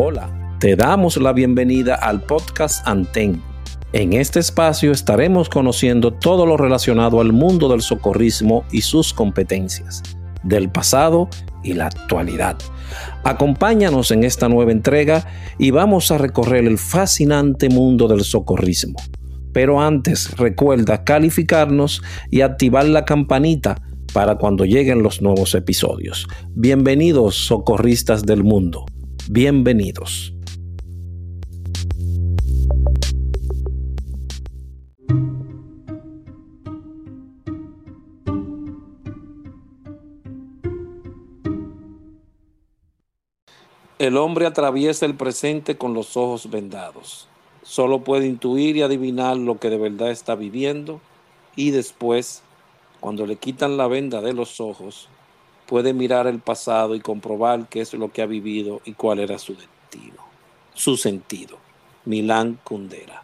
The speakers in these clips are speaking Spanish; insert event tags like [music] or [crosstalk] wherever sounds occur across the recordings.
Hola, te damos la bienvenida al podcast Anten. En este espacio estaremos conociendo todo lo relacionado al mundo del socorrismo y sus competencias, del pasado y la actualidad. Acompáñanos en esta nueva entrega y vamos a recorrer el fascinante mundo del socorrismo. Pero antes recuerda calificarnos y activar la campanita para cuando lleguen los nuevos episodios. Bienvenidos socorristas del mundo. Bienvenidos. El hombre atraviesa el presente con los ojos vendados. Solo puede intuir y adivinar lo que de verdad está viviendo y después, cuando le quitan la venda de los ojos, puede mirar el pasado y comprobar qué es lo que ha vivido y cuál era su destino, su sentido. Milán Kundera.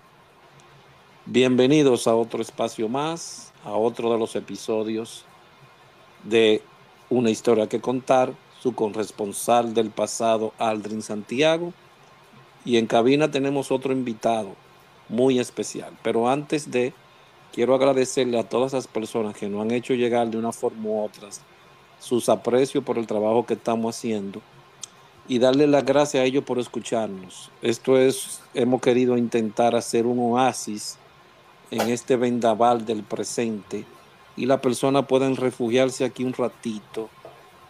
Bienvenidos a otro espacio más, a otro de los episodios de Una historia que contar, su corresponsal del pasado, Aldrin Santiago. Y en cabina tenemos otro invitado muy especial. Pero antes de, quiero agradecerle a todas las personas que nos han hecho llegar de una forma u otra sus aprecios por el trabajo que estamos haciendo y darle las gracias a ellos por escucharnos. Esto es, hemos querido intentar hacer un oasis en este vendaval del presente y la persona pueden refugiarse aquí un ratito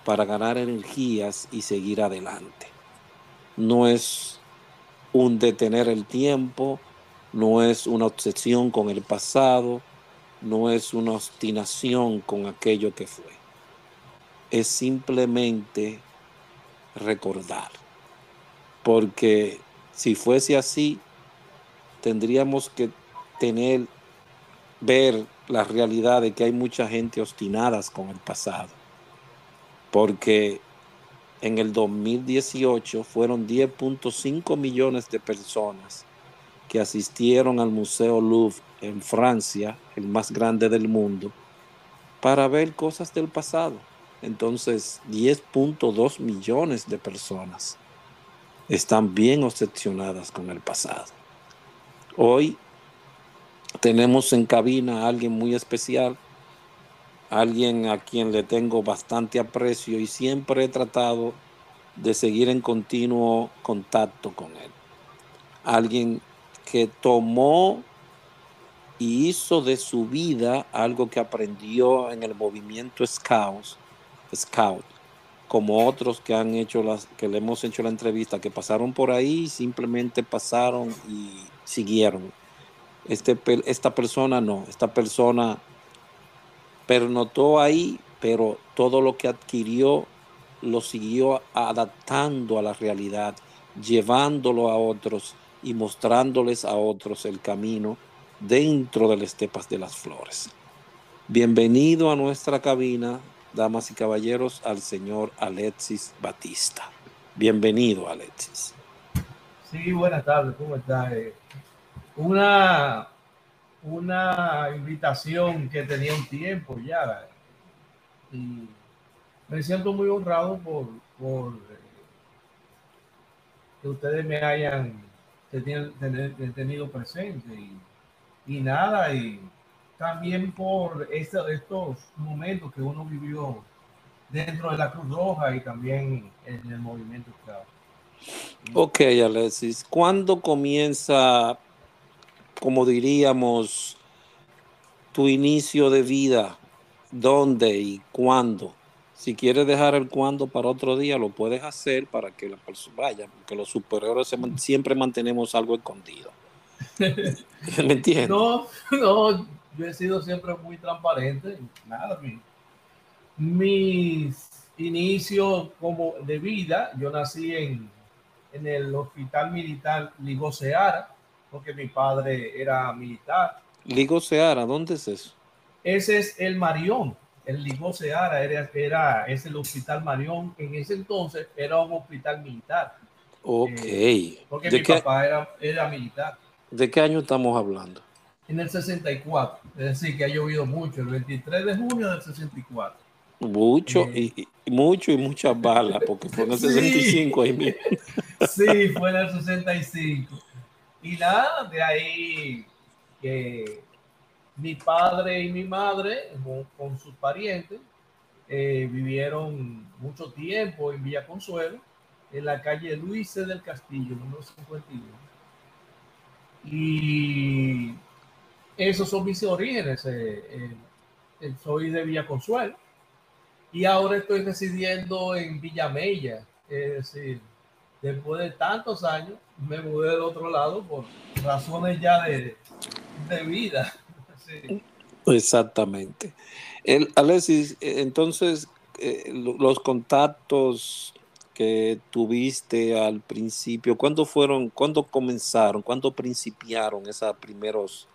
para ganar energías y seguir adelante. No es un detener el tiempo, no es una obsesión con el pasado, no es una obstinación con aquello que fue es simplemente recordar. Porque si fuese así, tendríamos que tener, ver la realidad de que hay mucha gente obstinadas con el pasado. Porque en el 2018 fueron 10.5 millones de personas que asistieron al Museo Louvre en Francia, el más grande del mundo, para ver cosas del pasado. Entonces, 10.2 millones de personas están bien obsesionadas con el pasado. Hoy tenemos en cabina a alguien muy especial, alguien a quien le tengo bastante aprecio y siempre he tratado de seguir en continuo contacto con él. Alguien que tomó y hizo de su vida algo que aprendió en el movimiento Scouts Scout, como otros que han hecho las, que le hemos hecho la entrevista, que pasaron por ahí, simplemente pasaron y siguieron. Este, esta persona no, esta persona pernotó ahí, pero todo lo que adquirió lo siguió adaptando a la realidad, llevándolo a otros y mostrándoles a otros el camino dentro de las estepas de las flores. Bienvenido a nuestra cabina, damas y caballeros, al señor Alexis Batista. Bienvenido, Alexis. Sí, buenas tardes, ¿cómo está? Eh, una, una invitación que tenía un tiempo ya. Y me siento muy honrado por, por eh, que ustedes me hayan tenido presente. Y, y nada, y también por estos momentos que uno vivió dentro de la Cruz Roja y también en el movimiento Ok, Alexis, ¿cuándo comienza, como diríamos, tu inicio de vida? ¿Dónde y cuándo? Si quieres dejar el cuándo para otro día, lo puedes hacer para que la persona vaya, porque los superiores siempre mantenemos algo escondido. [laughs] ¿Me entiendes? No, no, yo he sido siempre muy transparente. Nada, mi, mis inicios como de vida, yo nací en, en el Hospital Militar Ligo Seara, porque mi padre era militar. Ligo Seara, ¿dónde es eso? Ese es el Marión. El Ligo Seara era, era, es el Hospital Marión. En ese entonces era un hospital militar. Ok. Eh, porque mi papá era, era militar. ¿De qué año estamos hablando? En el 64. Es decir, que ha llovido mucho, el 23 de junio del 64. Mucho, eh, y, mucho y muchas balas, porque fue en el [laughs] 65 ahí mismo. [laughs] Sí, fue en el 65. Y nada, de ahí que mi padre y mi madre, con, sus parientes, eh, vivieron mucho tiempo en Villa Consuelo, en la calle Luis del Castillo, número 51. Y esos son mis orígenes. Eh, eh, soy de Villa Consuelo y ahora estoy residiendo en Villamella. Es decir, después de tantos años me mudé del otro lado por razones ya de, de vida. [laughs] Exactamente. El, Alexis, entonces, eh, los contactos que tuviste al principio, ¿cuándo fueron, cuándo comenzaron, cuándo principiaron esos primeros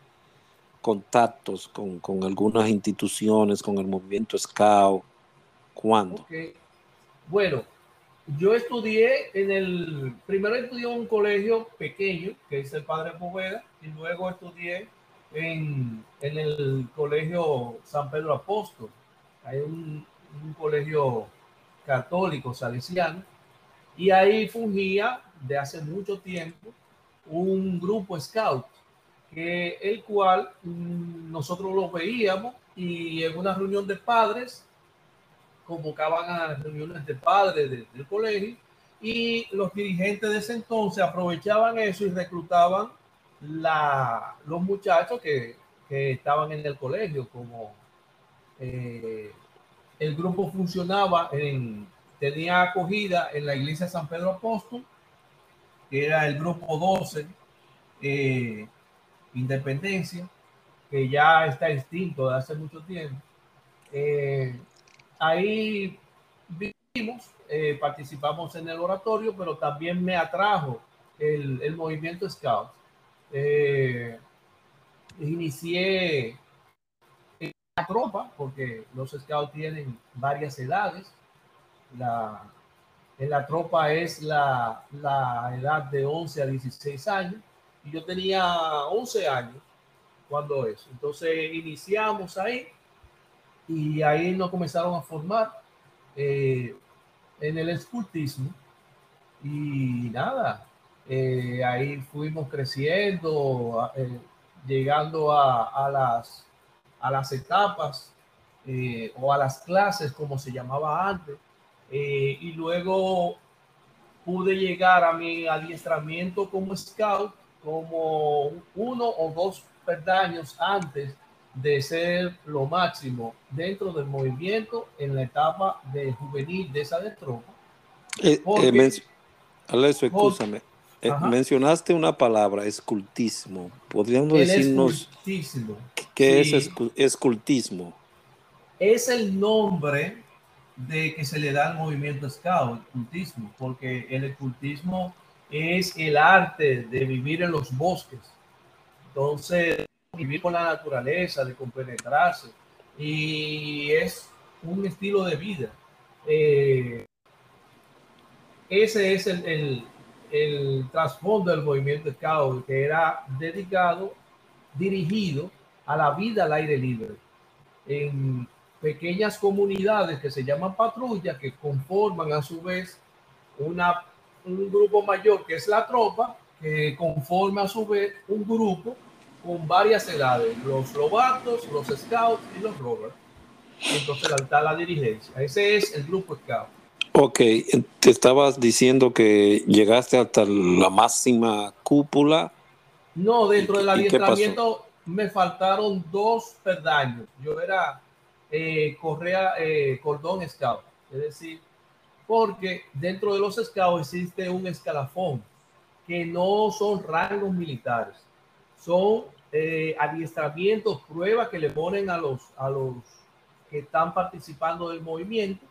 contactos con, con algunas instituciones, con el movimiento Scout? ¿Cuándo? Bueno, yo estudié en el, primero estudié en un colegio pequeño, que es el Padre Poveda, y luego estudié en, en el colegio San Pedro Apóstol. Hay un, un colegio católico salesiano, y ahí fungía de hace mucho tiempo un grupo scout, que el cual mm, nosotros lo veíamos y en una reunión de padres convocaban a reuniones de padres del colegio y los dirigentes de ese entonces aprovechaban eso y reclutaban la, los muchachos que, que estaban en el colegio, como eh, el grupo funcionaba en, tenía acogida en la iglesia San Pedro Apóstol, que era el grupo 12, eh, Independencia, que ya está extinto de hace mucho tiempo. Eh, ahí vivimos, participamos en el oratorio, pero también me atrajo el, el movimiento Scout eh, inicié la tropa, porque los scouts tienen varias edades. La, en la tropa es la, la edad de 11 a 16 años, yo tenía 11 años cuando eso. Entonces iniciamos ahí y ahí nos comenzaron a formar eh, en el escultismo y nada, eh, ahí fuimos creciendo, eh, llegando a, las, a las etapas o a las clases, como se llamaba antes. y luego pude llegar a mi adiestramiento como scout como uno o dos peldaños antes de ser lo máximo dentro del movimiento en la etapa de juvenil de esa de tropa. escúchame. Eh, mencionaste una palabra, escultismo. ¿Podríamos decirnos qué es escultismo? Es el nombre de que se le da al movimiento scout, escultismo, porque el escultismo es el arte de vivir en los bosques. Entonces, vivir con la naturaleza, de compenetrarse, y es un estilo de vida. Eh, ese es el, el trasfondo del movimiento Scout, que era dedicado, dirigido a la vida al aire libre, en pequeñas comunidades que se llaman patrullas, que conforman a su vez una, un grupo mayor que es la tropa, que conforma a su vez un grupo con varias edades, los lobatos, los scouts y los rovers. Entonces está la dirigencia. Ese es el grupo scout. Ok, te estabas diciendo que llegaste hasta la máxima cúpula. No, dentro del adiestramiento me faltaron dos perdaños. Yo era eh, correa, eh, cordón scout, es decir, porque dentro de los scouts existe un escalafón que no son rangos militares, son eh, adiestramientos, pruebas que le ponen a los, a los que están participando del movimiento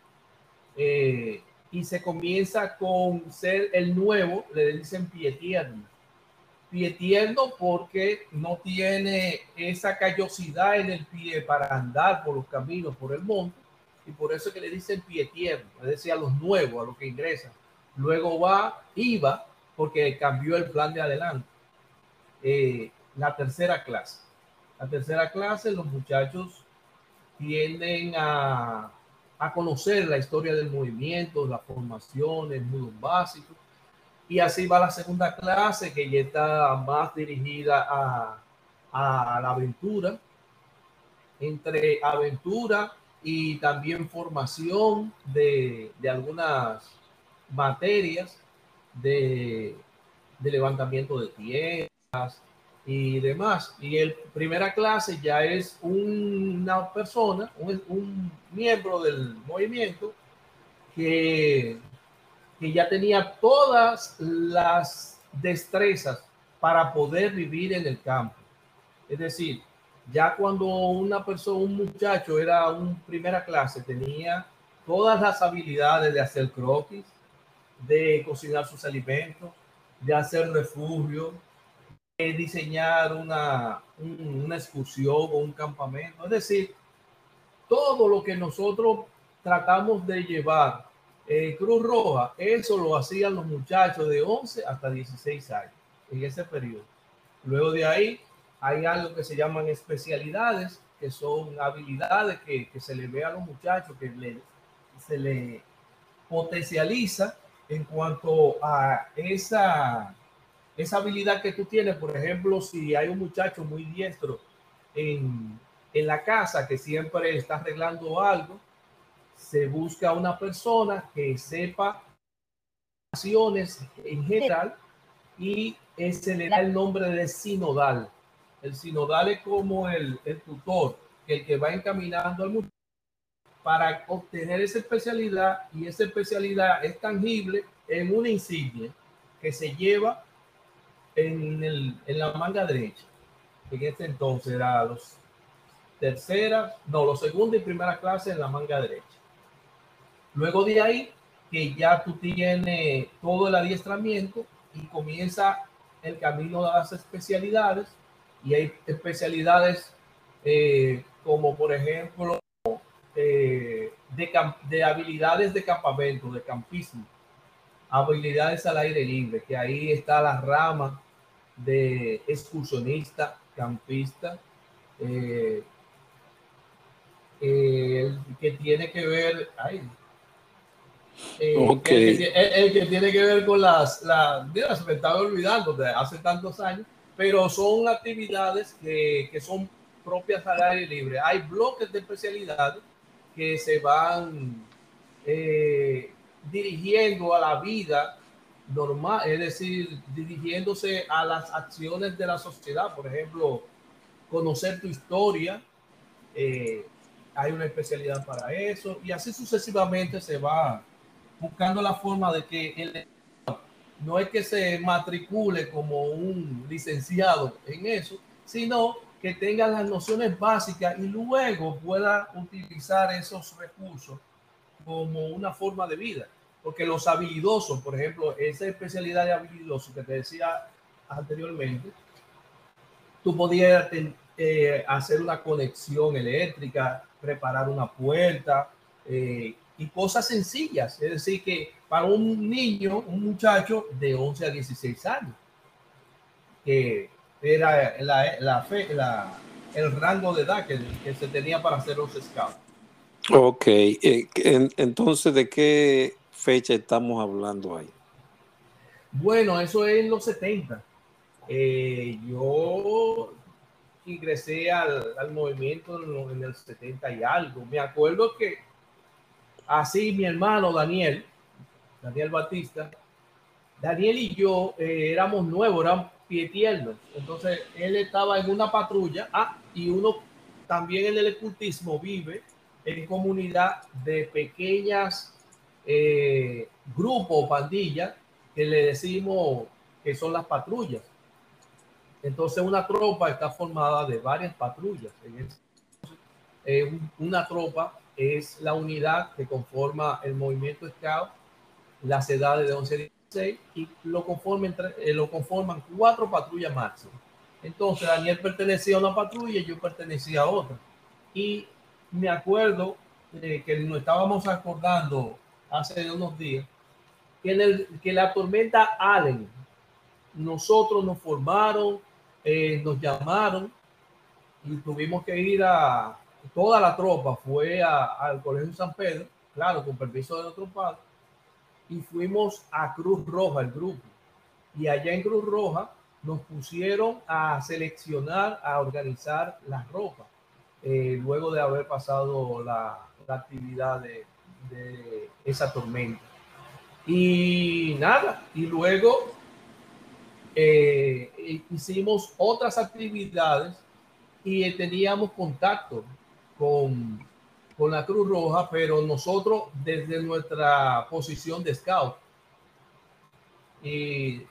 eh, y se comienza con ser el nuevo, le dicen pie tierno. Porque no tiene esa callosidad en el pie para andar por los caminos, por el monte, y por eso que le dicen pie tierno, es decir, a los nuevos, a los que ingresan. Luego va, iba, porque cambió el plan de adelante. Eh, la tercera clase. La tercera clase, los muchachos tienden a a conocer la historia del movimiento, la formación, el nudo básico. Y así va la segunda clase, que ya está más dirigida a, a la aventura, entre aventura y también formación de, de algunas materias de, de, levantamiento de tierras y demás. Y el primera clase ya es una persona, un, un miembro del movimiento que, que ya tenía todas las destrezas para poder vivir en el campo. Es decir, ya cuando una persona, un muchacho era un primera clase, tenía todas las habilidades de hacer croquis, de cocinar sus alimentos, de hacer refugio, de diseñar una, una excursión o un campamento. Es decir, todo lo que nosotros tratamos de llevar eh, Cruz Roja, eso lo hacían los muchachos de 11 hasta 16 años en ese periodo. Luego de ahí hay algo que se llaman especialidades, que son habilidades que, que se le ve a los muchachos, que le, se le potencializa en cuanto a esa, esa habilidad que tú tienes. Por ejemplo, si hay un muchacho muy diestro en, en la casa que siempre está arreglando algo, se busca una persona que sepa acciones en general y se le da el nombre de sinodal el sinodal es como el, tutor, el que va encaminando al muchacho para obtener esa especialidad y esa especialidad es tangible en una insignia que se lleva en la manga derecha. En este entonces era los tercera, no, los segunda y primera clase en la manga derecha. Luego de ahí, que ya tú tienes todo el adiestramiento y comienza el camino de las especialidades y hay especialidades eh, como por ejemplo eh, de, de, habilidades de campamento, de campismo, habilidades al aire libre, que ahí está la rama de excursionista, campista, eh, que tiene que ver, ay, el, que, tiene que ver con las, las mira, se me estaba olvidando de hace tantos años, pero son actividades que, que son propias al aire libre. Hay bloques de especialidades que se van eh, dirigiendo a la vida normal, es decir, dirigiéndose a las acciones de la sociedad, por ejemplo, conocer tu historia, eh, hay una especialidad para eso, y así sucesivamente se va buscando la forma de que el no es que se matricule como un licenciado en eso, sino que tenga las nociones básicas y luego pueda utilizar esos recursos como una forma de vida. Porque los habilidosos, por ejemplo, esa especialidad de habilidoso que te decía anteriormente, tú podías eh, hacer una conexión eléctrica, preparar una puerta eh, y cosas sencillas. Es decir, que para un niño, un muchacho de 11 a 16 años, que era la, la, la el rango de edad que, que, se tenía para hacer los scouts. Ok, eh, entonces, ¿de qué fecha estamos hablando ahí? Bueno, eso es en los 70. Eh, yo ingresé al, al movimiento en, en, el 70 y algo. Me acuerdo que así mi hermano Daniel, Daniel Batista, Daniel y yo eh, éramos nuevos, éramos pie tiernos. Entonces él estaba en una patrulla. Ah, y uno también en el ocultismo vive en comunidad de pequeñas eh, grupos, pandillas, que le decimos que son las patrullas. Entonces una tropa está formada de varias patrullas. Eh, una tropa es la unidad que conforma el movimiento Scout las edades de 11 a 16 y lo, conforman, eh, lo conforman cuatro patrullas máximo. Entonces Daniel pertenecía a una patrulla y yo pertenecía a otra. Y me acuerdo eh, que nos estábamos acordando hace unos días que, en el, que la tormenta Allen, nosotros nos formaron, eh, nos llamaron y tuvimos que ir a, toda la tropa fue al Colegio San Pedro, claro, con permiso de otro padre y fuimos a Cruz Roja, el grupo. Y allá en Cruz Roja nos pusieron a seleccionar, a organizar las ropas, eh, luego de haber pasado la, actividad de, esa tormenta. Y nada, y luego eh, hicimos otras actividades y teníamos contacto con, con la Cruz Roja, pero nosotros desde nuestra posición de scout. Y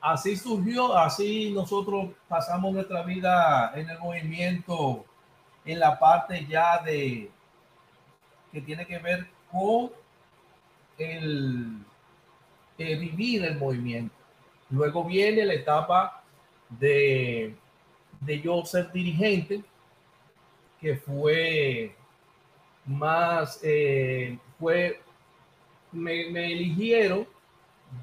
así surgió, así nosotros pasamos nuestra vida en el movimiento, en la parte ya de que tiene que ver con el, vivir el movimiento. Luego viene la etapa de, de yo ser dirigente, que fue más, eh, fue, me, eligieron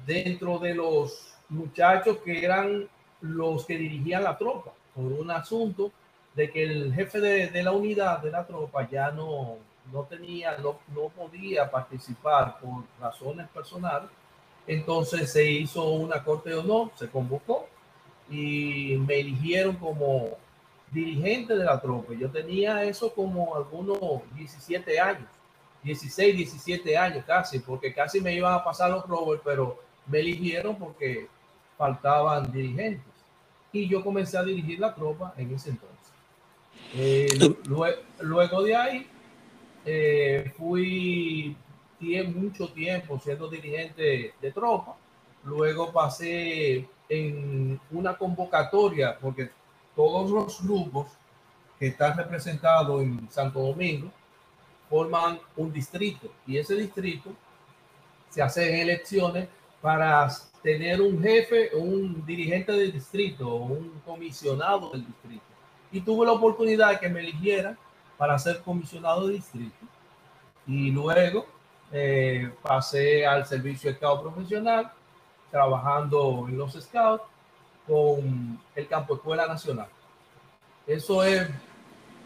dentro de los muchachos que eran los que dirigían la tropa, por un asunto de que el jefe de, la unidad de la tropa ya no, no tenía, no, no podía participar por razones personales. Entonces se hizo una corte de honor, se convocó y me eligieron como dirigente de la tropa. Yo tenía eso como algunos 17 años, 16, 17 años casi, porque casi me iban a pasar los Robert, pero me eligieron porque faltaban dirigentes. Y yo comencé a dirigir la tropa en ese entonces. Eh, luego, de ahí, eh, fui mucho tiempo siendo dirigente de tropa. Luego pasé en una convocatoria, porque todos los grupos que están representados en Santo Domingo forman un distrito y ese distrito se hace en elecciones para tener un jefe, un dirigente del distrito, un comisionado del distrito. Y tuve la oportunidad de que me eligiera para ser comisionado de distrito. Y luego eh, pasé al servicio de scout profesional, trabajando en los scouts con el campo escuela nacional. Eso es,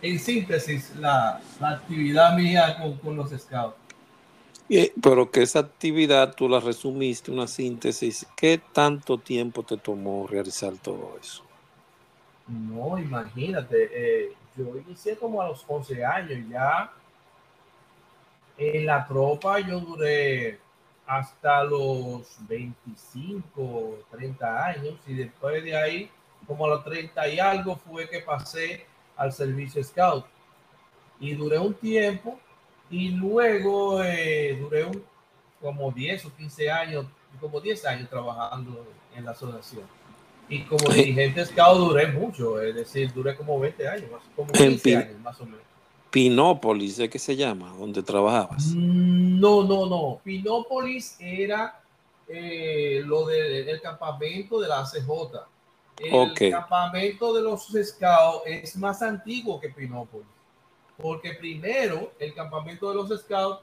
en síntesis, la, la actividad mía con, con los scouts pero que esa actividad tú la resumiste, una síntesis, ¿qué tanto tiempo te tomó realizar todo eso? No, imagínate, eh, yo inicié como a los 11 años, ya en la tropa yo duré hasta los 25, 30 años y después de ahí, como a los 30 y algo, fue que pasé al servicio scout y duré un tiempo y luego eh, duré un, como 10 o 15 años, como 10 años trabajando en la asociación. Y como dirigente scout duré mucho, es decir, duré como 20 años, como 15 años más o menos. Pinópolis, ¿de qué se llama? ¿Dónde trabajabas? No, no, no. Pinópolis era eh, lo del campamento de la CJ. El campamento de los scouts es más antiguo que Pinópolis porque primero el campamento de los scouts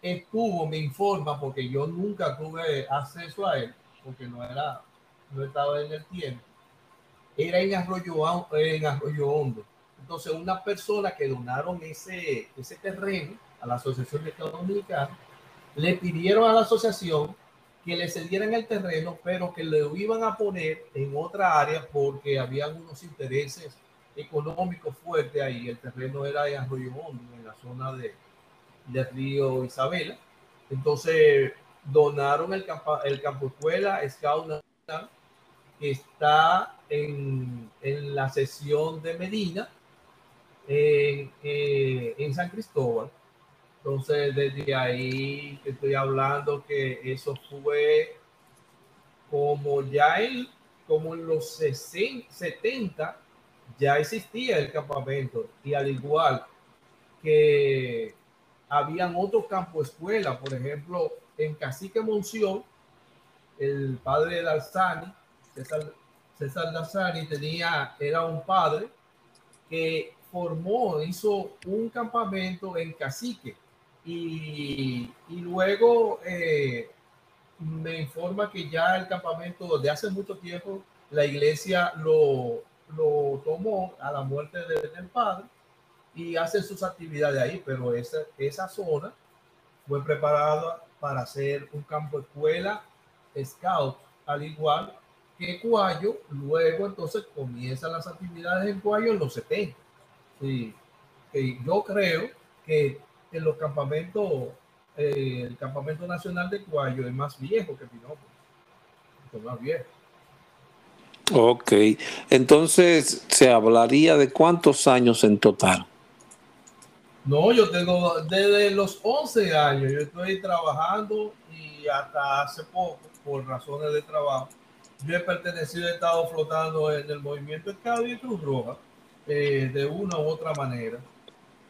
estuvo, me informa, porque yo nunca tuve acceso a él, porque no era, no estaba en el tiempo, era en Arroyo, en Arroyo Hondo. Entonces, una persona que donaron ese, ese terreno a la Asociación de Estados Dominicanos, le pidieron a la asociación que le cedieran el terreno, pero que le iban a poner en otra área porque había unos intereses económico fuerte ahí. El terreno era en Arroyo Hondo, en la zona de, de Río Isabela. Entonces donaron el, campo, el campo escuela Scout que está en, en, la sesión de Medina, eh, en San Cristóbal. Entonces, desde ahí estoy hablando que eso fue como ya en, como en los 60, 70, ya existía el campamento y al igual que habían otros campos escuela, por ejemplo, en Cacique Monción, el padre de Alzani, César, César tenía, era un padre que formó, hizo un campamento en Cacique y, y luego eh, me informa que ya el campamento de hace mucho tiempo la iglesia lo, lo tomó a la muerte del padre y hace sus actividades ahí, pero esa, esa zona fue preparada para hacer un campo escuela scout al igual que Cuayo, luego entonces comienzan las actividades en Cuayo en los 70. Sí, yo creo que en los campamentos, eh, el campamento nacional de Cuayo es más viejo que Pinópolis, es más viejo. Ok, entonces se hablaría de cuántos años en total. No, yo tengo desde los 11 años, yo estoy trabajando y hasta hace poco, por razones de trabajo, yo he pertenecido, he estado flotando en el movimiento Escado y Cruz Roja eh, de una u otra manera.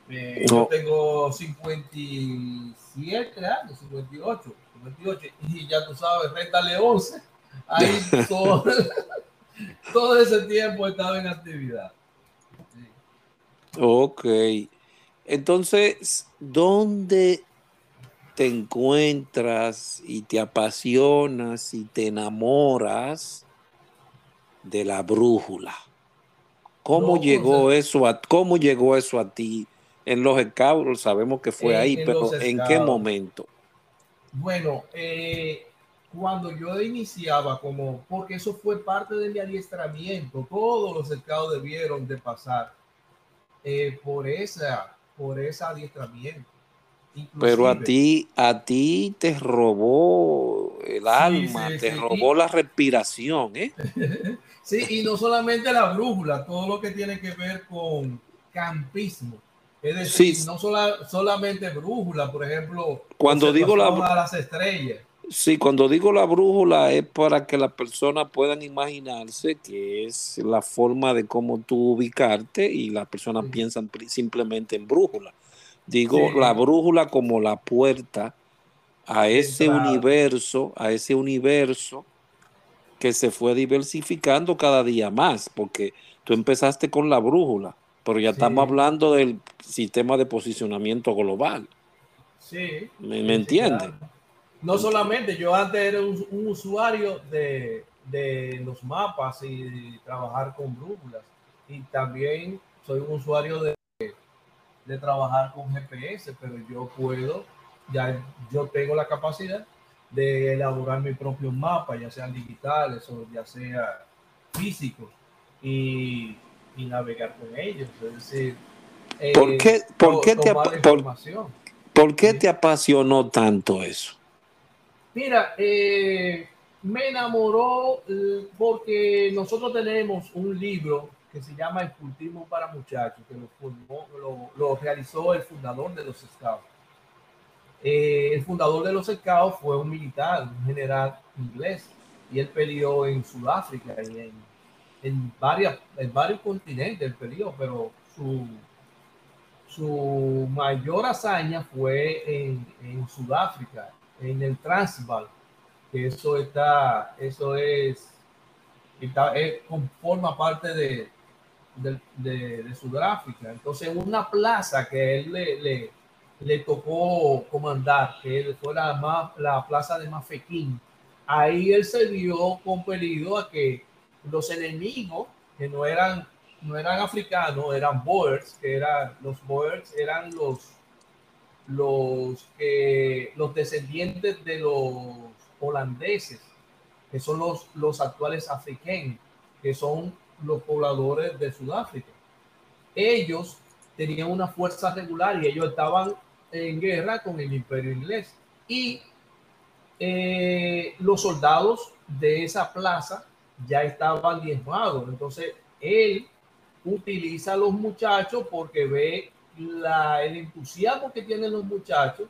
Eh, yo tengo 57 años, 58, 58, y ya tú sabes, réstale 11. Ahí [laughs] todo, [laughs] todo ese tiempo he estado en actividad. Ok. Entonces, ¿dónde te encuentras y te apasionas y te enamoras de la brújula? ¿Cómo llegó eso a cómo llegó eso a ti? En los escabros sabemos que fue ahí, pero ¿en qué momento? Bueno, eh, cuando yo iniciaba como, porque eso fue parte de mi adiestramiento, todos los escados debieron de pasar eh, por esa por ese adiestramiento. Pero a ti, a ti te robó el alma, te robó la respiración, ¿eh? [laughs] sí, y no solamente la brújula, todo lo que tiene que ver con campismo. Es decir, no solamente brújula, por ejemplo, cuando digo la las estrellas. Sí, cuando digo la brújula es para que las personas puedan imaginarse que es la forma de cómo tú ubicarte y las personas piensan simplemente en brújula. Digo la brújula como la puerta a ese universo, a ese universo que se fue diversificando cada día más, porque tú empezaste con la brújula, pero ya estamos hablando del sistema de posicionamiento global. Sí. ¿Me, me entiendes? No solamente, yo antes era un, usuario de, los mapas y trabajar con brújulas. Y también soy un usuario de, de trabajar con GPS, pero yo puedo, ya yo tengo la capacidad de elaborar mi propio mapa, ya sean digitales o ya sea físicos, y, navegar con ellos. Es decir, ¿por qué, eh, por qué, te, por, qué te apasionó tanto eso? Mira, eh, me enamoró eh, porque nosotros tenemos un libro que se llama El cultivo para muchachos, que lo, realizó el fundador de los Scouts. Eh, el fundador de los Scouts fue un militar, un general inglés, y él peleó en Sudáfrica y en, en, varias, en varios continentes, peleó, pero su, su mayor hazaña fue en, en Sudáfrica en el Transvaal, que eso está, eso es, está, forma parte de, de, Sudáfrica. Entonces, una plaza que él le, le, tocó comandar, que fue la, la plaza de Mafequín, ahí él se vio compelido a que los enemigos, que no eran, no eran africanos, eran Boers, que eran, los Boers eran los los, los descendientes de los holandeses, que son los, los actuales africanos, que son los pobladores de Sudáfrica. Ellos tenían una fuerza regular y ellos estaban en guerra con el imperio inglés. Y eh, los soldados de esa plaza ya estaban diezmados. Entonces, él utiliza a los muchachos porque ve el entusiasmo que tienen los muchachos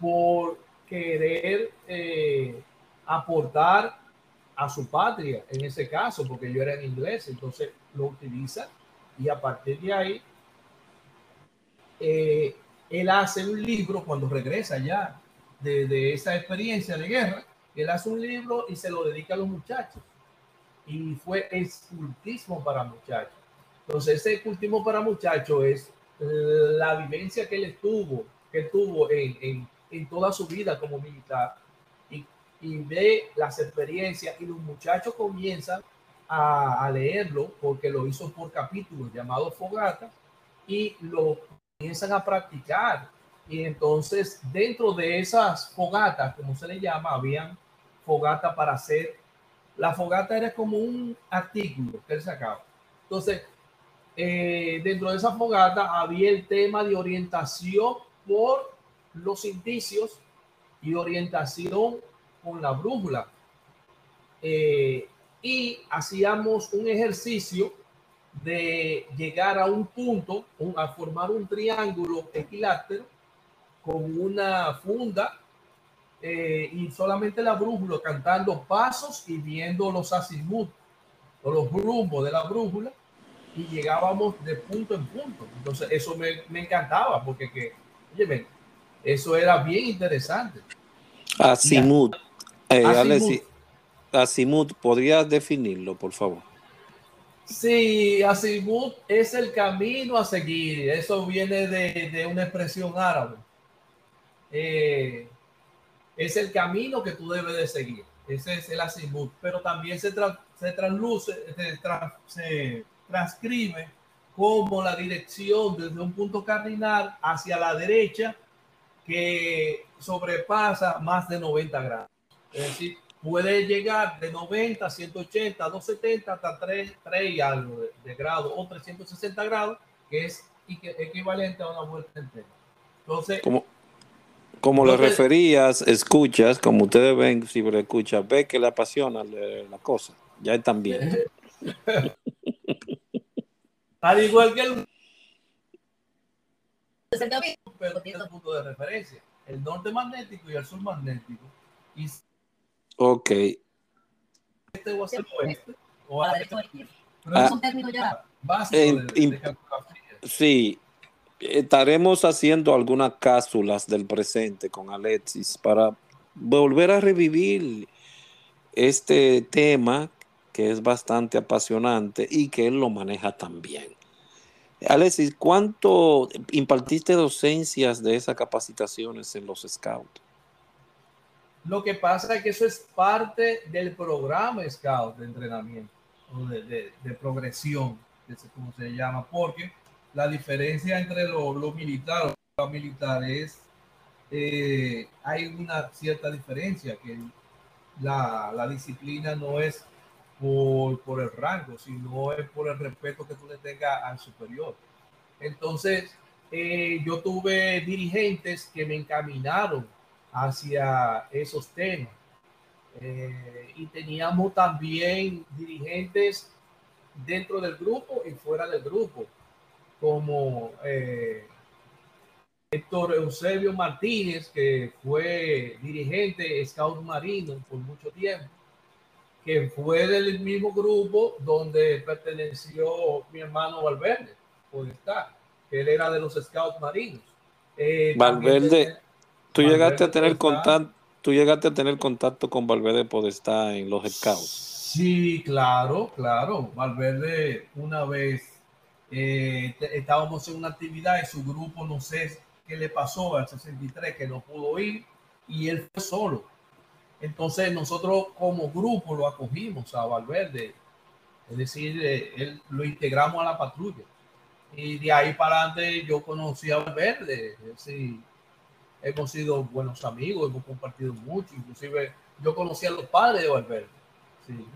por querer eh, aportar a su patria, en ese caso, porque yo era en inglés, entonces lo utiliza y a partir de ahí, eh, él hace un libro cuando regresa ya de, esa experiencia de guerra, él hace un libro y se lo dedica a los muchachos. Y fue escultismo para muchachos. Entonces, ese cultismo para muchachos es la vivencia que él estuvo, que tuvo en, en, toda su vida como militar y, y, ve las experiencias y los muchachos comienzan a, a, leerlo porque lo hizo por capítulos llamado Fogata y lo comienzan a practicar. Y entonces dentro de esas fogatas, como se le llama, habían fogata para hacer La fogata era como un artículo que él sacaba. Entonces, eh, dentro de esa fogata había el tema de orientación por los indicios y orientación con la brújula. Eh, y hacíamos un ejercicio de llegar a un punto, a formar un triángulo equilátero con una funda eh, y solamente la brújula cantando pasos y viendo los azimut o los rumbos de la brújula y llegábamos de punto en punto. Entonces eso me, me encantaba porque que, oye, eso era bien interesante. Azimut. Eh, azimut. Azimut, ¿podrías definirlo, por favor? Sí, Azimut es el camino a seguir. Eso viene de, de una expresión árabe. Eh, es el camino que tú debes de seguir. Ese es el Azimut. Pero también se, se transluce, se, transcribe como la dirección desde un punto cardinal hacia la derecha que sobrepasa más de 90 grados. Puede llegar de 90 a 180, 270 hasta 3, 3 y algo de, grado o 360 grados, que es equivalente a una vuelta entera. Entonces, como, como le referías, escuchas, como ustedes ven, si le escuchas, ve que le apasiona la cosa. Ya están bien. [laughs] Al igual que el pero tiene punto de referencia, el norte magnético y el sur magnético. Y Ok. Este o hacia el oeste. O a Sí, estaremos haciendo algunas cápsulas del presente con Alexis para volver a revivir este tema que es bastante apasionante y que él lo maneja también. Alexis, ¿cuánto impartiste docencias de esas capacitaciones en los Scouts? Lo que pasa es que eso es parte del programa Scout de entrenamiento, o de, progresión, que es como se llama, porque la diferencia entre lo, lo militar o lo militar es, eh, hay una cierta diferencia, que la, la disciplina no es por, por, el rango, sino es por el respeto que tú le tengas al superior. Entonces, eh, yo tuve dirigentes que me encaminaron hacia esos temas. Eh, y teníamos también dirigentes dentro del grupo y fuera del grupo, como eh, Héctor Eusebio Martínez, que fue dirigente Scout Marino por mucho tiempo, que fue del mismo grupo donde perteneció mi hermano Valverde, por estar, que él era de los Scouts Marinos. Eh, Valverde. Tú llegaste a tener contacto, tú llegaste a tener contacto con Valverde Podestá en los Scouts. Sí, claro, claro. Valverde una vez eh, estábamos en una actividad y su grupo no sé qué le pasó al 63 que no pudo ir y él fue solo. Entonces nosotros como grupo lo acogimos a Valverde, es decir, eh, él, lo integramos a la patrulla. Y de ahí para adelante yo conocí a Valverde, es decir, hemos sido buenos amigos, hemos compartido mucho, inclusive yo conocí a los padres de Valverde, sí.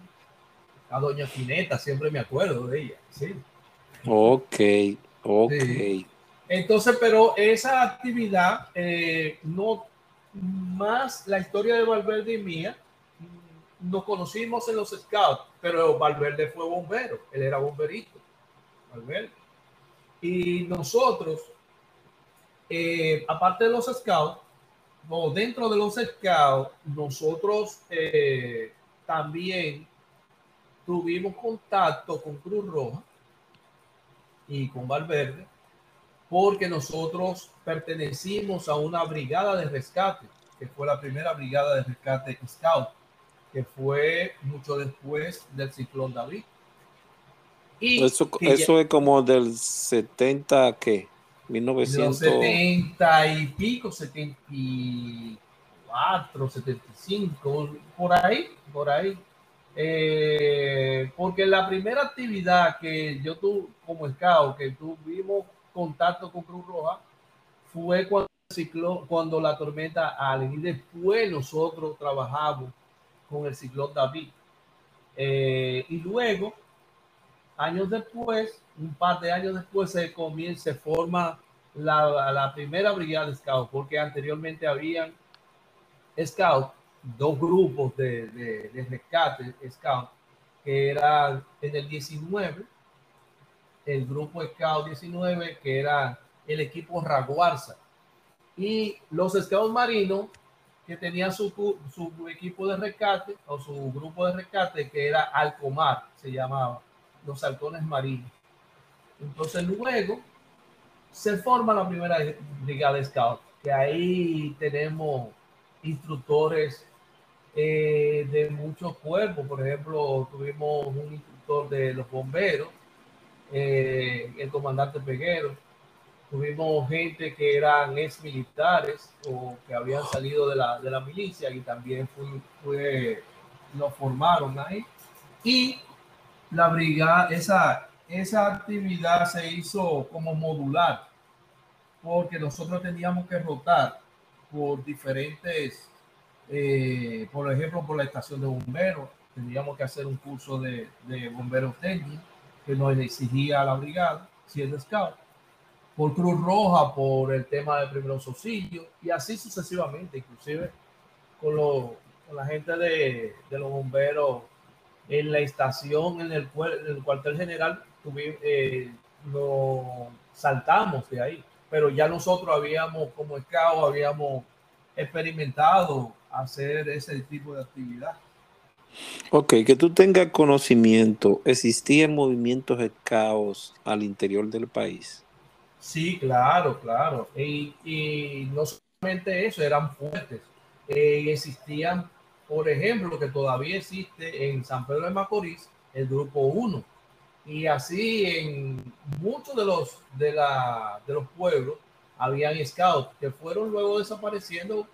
A doña Fineta, siempre me acuerdo de ella, sí. Ok, ok. Entonces, pero esa actividad, eh, no más la historia de Valverde y mía, nos conocimos en los scouts, pero Valverde fue bombero, él era bomberito, Valverde. Y nosotros eh, aparte de los scouts, o dentro de los scouts, nosotros eh, también tuvimos contacto con Cruz Roja y con Valverde, porque nosotros pertenecimos a una brigada de rescate, que fue la primera brigada de rescate scout, que fue mucho después del ciclón David. Y eso, eso es como del 70 que 1970 y pico, 74, 75, por ahí, por ahí. Eh, porque la primera actividad que yo tuve como scout, que tuvimos contacto con Cruz Roja, fue cuando, cuando la tormenta Allen y después nosotros trabajamos con el ciclón David. Eh, y luego, años después, un par de años después, se comienza, se forma la, primera brigada de Scout, porque anteriormente habían Scout, dos grupos de, de, de rescate Scout, que eran en el 19, el grupo Scout 19, que era el equipo Raguarza, y los Scouts marinos, que tenían su, su equipo de rescate o su grupo de rescate, que era Alcomar, se llamaba, los halcones marinos. Entonces luego se forma la primera brigada de Scout, que ahí tenemos instructores eh, de muchos cuerpos. Por ejemplo, tuvimos un instructor de los bomberos, eh, el comandante Peguero. Tuvimos gente que eran ex militares o que habían salido de la, de la milicia y también fue, fue, formaron ahí. Y la brigada, esa, esa actividad se hizo como modular, porque nosotros teníamos que rotar por diferentes, eh, por ejemplo, por la estación de bomberos, teníamos que hacer un curso de, de bomberos técnicos que nos exigía la brigada, siendo scout, por Cruz Roja, por el tema de primeros auxilios, y así sucesivamente, inclusive con, lo, con la gente de, de, los bomberos en la estación, en el, en el cuartel general, tuvimos, eh, lo saltamos de ahí pero ya nosotros habíamos, como SCAO, habíamos experimentado hacer ese tipo de actividad. Ok, que tú tengas conocimiento, ¿existían movimientos caos al interior del país? Sí, claro, claro. Y, y no solamente eso, eran fuertes. Eh, existían, por ejemplo, que todavía existe en San Pedro de Macorís, el Grupo 1, y así en muchos de los, de, la, de los pueblos habían scouts que fueron luego desapareciendo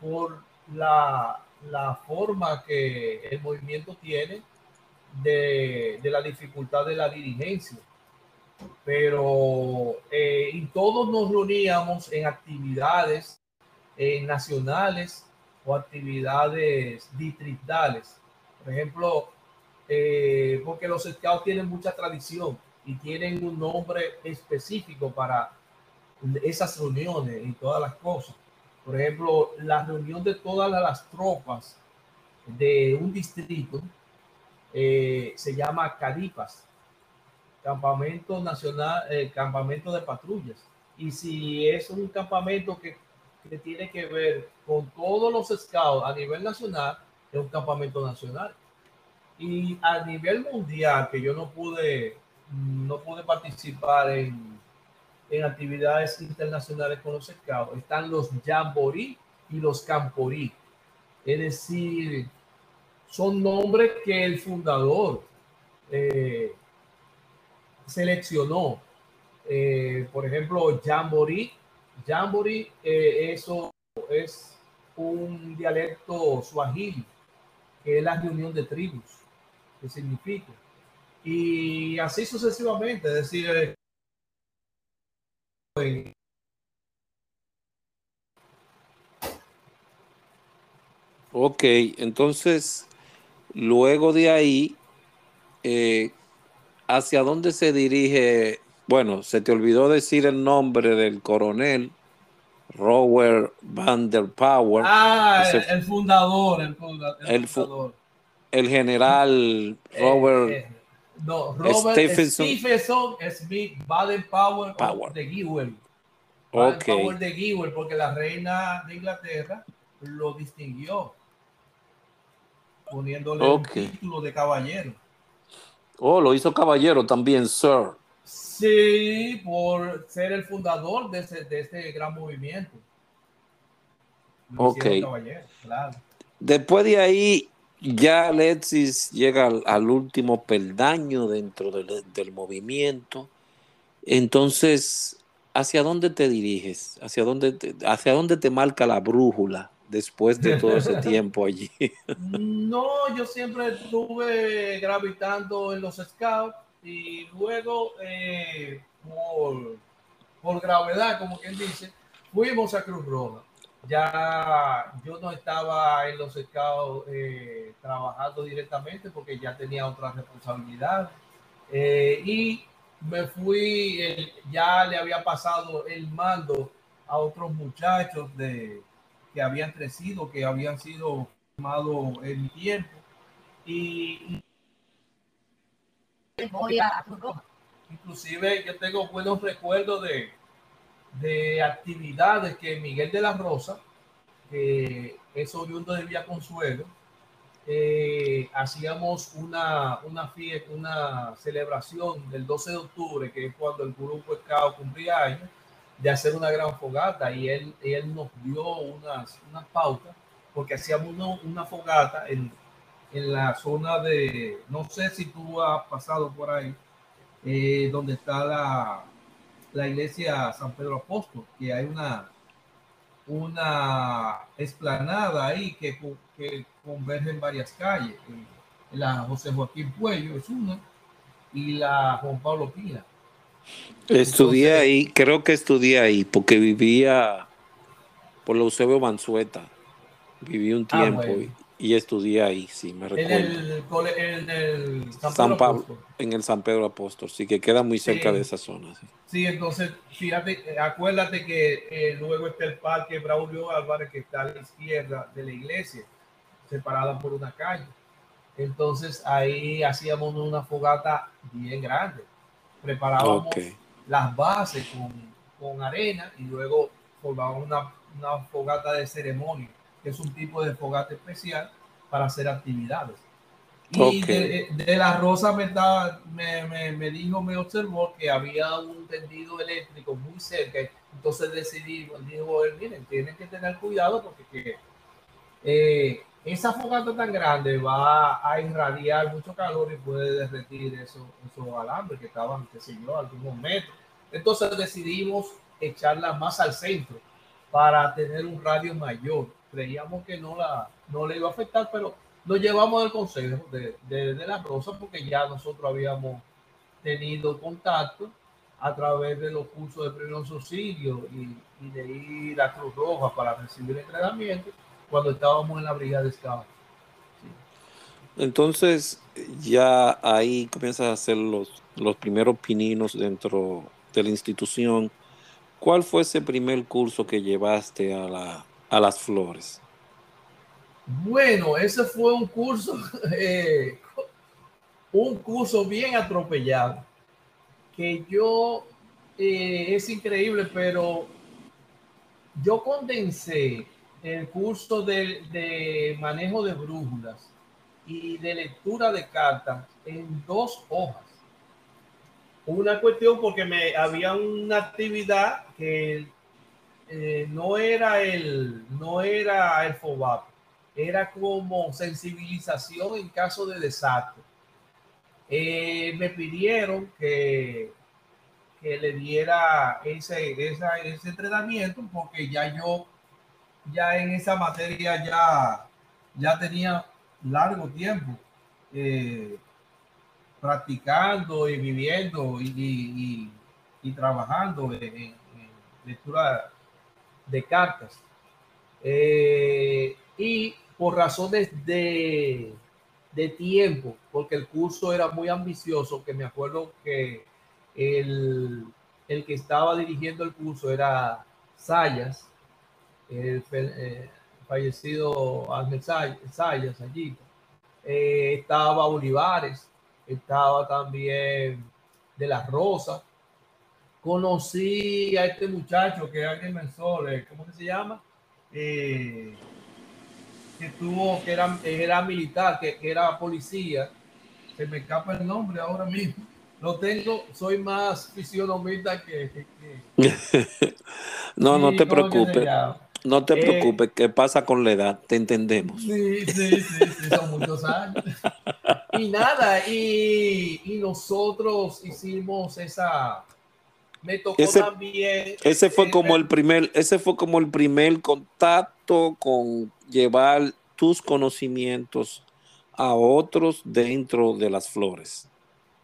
por la, la forma que el movimiento tiene de, de, la dificultad de la dirigencia. Pero eh, todos nos reuníamos en actividades nacionales o actividades distritales. Por ejemplo, eh, porque los scouts tienen mucha tradición y tienen un nombre específico para esas reuniones y todas las cosas. Por ejemplo, la reunión de todas las tropas de un distrito eh, se llama CADIPAS, Campamento Nacional, eh, Campamento de Patrullas. Y si es un campamento que, que tiene que ver con todos los scouts a nivel nacional, es un campamento nacional. Y a nivel mundial, que yo no pude, no pude participar en, en actividades internacionales con los scouts, están los jamboree y los camporí. Es decir, son nombres que el fundador eh, seleccionó. Eh, por ejemplo, jamboree. Jamboree, eh, eso es un dialecto suajili, que es la reunión de tribus que significa. Y así sucesivamente, es decir, eh, Ok, entonces, luego de ahí, eh, ¿hacia dónde se dirige? Bueno, se te olvidó decir el nombre del coronel Robert Van der Power. Ah, el, el, fundador, el, funda, el, el fundador el general Robert. Eh, eh, no, Robert Stephenson, Stephenson Smith Baden Power, Power. de Gewell. Okay. Power de Gewell, porque la reina de Inglaterra lo distinguió poniéndole okay. un título de caballero. Oh, lo hizo caballero también, sir. Sí, por ser el fundador de, ese, de este gran movimiento. Lo ok. Caballero, claro. Después de ahí, ya Alexis llega al, al último peldaño dentro del, del, movimiento. Entonces, ¿hacia dónde te diriges? ¿Hacia dónde te, ¿Hacia dónde te marca la brújula después de todo ese [laughs] tiempo allí? no, yo siempre estuve gravitando en los scouts y luego eh, por, por gravedad, como quien dice, fuimos a Cruz Roja. Ya yo no estaba en los scouts eh, trabajando directamente porque ya tenía otra responsabilidad. Eh, y me fui, ya le había pasado el mando a otros muchachos de, que habían crecido, que habían sido formados en mi tiempo. Y, inclusive yo tengo buenos recuerdos de, de actividades que Miguel de la Rosa, que es oriundo de Villa Consuelo, eh, hacíamos una, una fiesta, una celebración del 12 de octubre, que es cuando el grupo Scout cumplía años, de hacer una gran fogata y él, él nos dio unas, unas pautas, porque hacíamos una, fogata en, en, la zona de, no sé si tú has pasado por ahí, eh, donde está la, la iglesia San Pedro Apóstol, que hay una, una explanada ahí que, que converge en varias calles. La José Joaquín Puello es una y la Juan Pablo Pina. Estudié ahí, creo que estudié ahí porque vivía por la Eusebio Mansueta. Viví un ah, tiempo y estudié ahí, sí, me recuerdo. En el, San, Pablo, en el San Pedro Apóstol, sí, que queda muy cerca de esa zona. Sí. entonces, fíjate, acuérdate que eh, luego está el parque Braulio Álvarez, que está a la izquierda de la iglesia, separada por una calle. Entonces, ahí hacíamos una fogata bien grande. Preparábamos las bases con, con, arena y luego formábamos una, una fogata de ceremonia es un tipo de fogata especial para hacer actividades. Y de, la Rosa me, me, me, dijo, me observó que había un tendido eléctrico muy cerca. Entonces decidí, dijo miren, tienen que tener cuidado porque que, eh, esa fogata tan grande va a irradiar mucho calor y puede derretir esos, esos alambres que estaban, qué sé yo, algunos metros. Entonces decidimos echarla más al centro para tener un radio mayor creíamos que no, la, no le iba a afectar, pero lo llevamos al consejo de, de, la Rosa porque ya nosotros habíamos tenido contacto a través de los cursos de primeros auxilios y, de ir a Cruz Roja para recibir entrenamiento cuando estábamos en la brigada de Scout. Entonces, ya ahí comienzas a hacer los, los primeros pininos dentro de la institución. ¿Cuál fue ese primer curso que llevaste a la, a las flores? Bueno, ese fue un curso, [laughs] eh, un curso bien atropellado, que yo, eh, es increíble, pero yo condensé el curso de, de, manejo de brújulas y de lectura de cartas en dos hojas. Una cuestión porque me había una actividad que eh, no era el, no era el FOBAP, era como sensibilización en caso de desastre. Eh, me pidieron que, que le diera ese, ese entrenamiento porque ya yo, ya en esa materia ya, ya tenía largo tiempo eh, practicando y viviendo y, trabajando en, en lectura de cartas. Eh, y por razones de, de, tiempo, porque el curso era muy ambicioso, que me acuerdo que el, el que estaba dirigiendo el curso era Sayas, el, eh, fallecido Ángel Sayas allí. Eh, estaba Olivares, estaba también de las Rosas, conocí a este muchacho que es alguien mensual, ¿cómo que se llama? Eh, que tuvo, que era, era militar, que, era policía. Se me escapa el nombre ahora mismo. Lo tengo, soy más fisionomista que. [laughs] no, no te preocupes. No te eh, preocupes, ¿qué pasa con la edad? Te entendemos. Sí, sí, sí, son muchos años. [laughs] Y nada, y, y nosotros hicimos esa, me tocó ese, también. Ese fue como el primer, ese fue como el primer contacto con llevar tus conocimientos a otros dentro de las flores.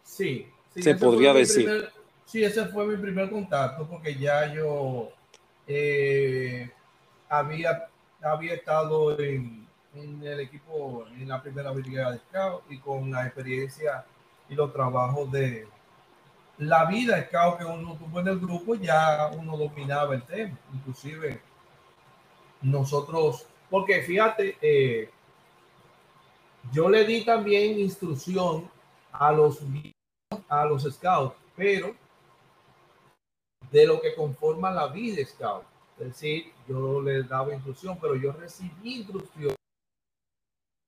Sí, se podría decir. sí, ese fue mi primer contacto porque ya yo eh, había, había estado en, en el equipo, en la primera brigada de Scout y con la experiencia y los trabajos de la vida Scout que uno tuvo en el grupo, ya uno dominaba el tema. Inclusive nosotros, porque fíjate, eh, yo le di también instrucción a los a los scouts, pero de lo que conforma la vida scout. Es decir, yo le daba instrucción, pero yo recibí instrucción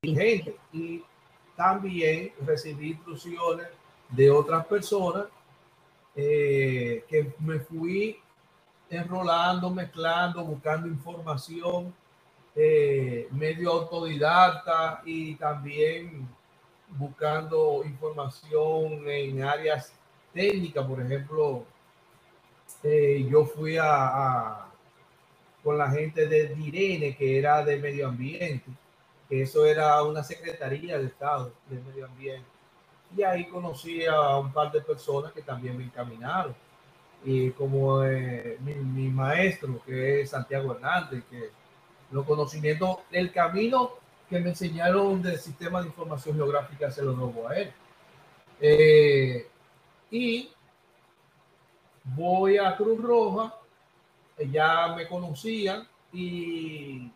gente y también recibí instrucciones de otras personas eh, que me fui enrolando, mezclando, buscando información, eh, medio autodidacta y también buscando información en áreas técnicas, por ejemplo, eh, yo fui a, con la gente de Direne, que era de medio ambiente, que eso era una secretaría de Estado de medio ambiente. Y ahí conocí a un par de personas que también me encaminaron. Y como eh, mi, maestro, que es Santiago Hernández, que los conocimientos, el camino que me enseñaron del sistema de información geográfica se lo doy a él. Eh, y voy a Cruz Roja, ya me conocían y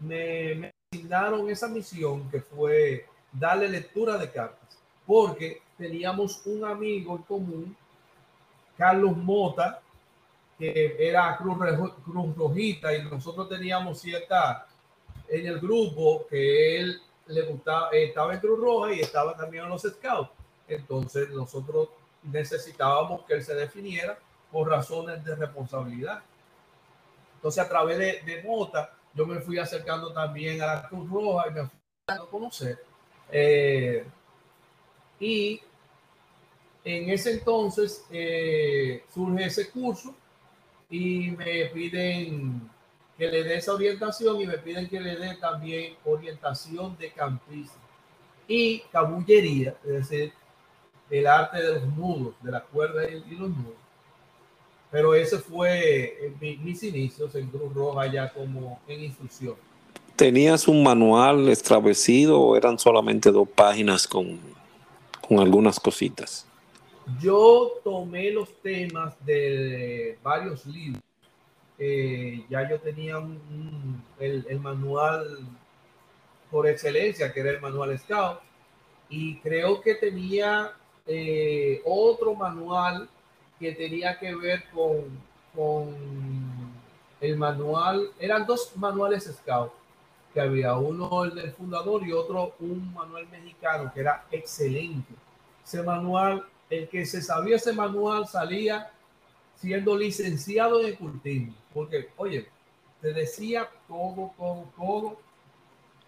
me, me asignaron esa misión que fue darle lectura de cartas, porque teníamos un amigo en común, Carlos Mota, que era Cruz, Cruz Rojita, y nosotros teníamos cierta en el grupo que él le gustaba, estaba en Cruz Roja y estaba también en los Scouts. Entonces nosotros necesitábamos que él se definiera por razones de responsabilidad. Entonces a través de, de Mota yo me fui acercando también a la Cruz Roja y me fui a conocer. Eh, y en ese entonces eh, surge ese curso y me piden que le dé esa orientación y me piden que le dé también orientación de campista y cabullería, es decir, el arte de los nudos, de la cuerda y los nudos. Pero ese fue mis inicios en Cruz Roja ya como en instrucción. ¿Tenías un manual establecido o eran solamente dos páginas con, con algunas cositas? Yo tomé los temas de varios libros eh, ya yo tenía el, manual por excelencia, que era el manual Scout, y creo que tenía eh, otro manual que tenía que ver con, con el manual, eran dos manuales Scout, que había uno el del fundador y otro un manual mexicano que era excelente. Ese manual, el que se sabía ese manual salía siendo licenciado en cultivo. Porque, oye, te decía todo, todo, todo.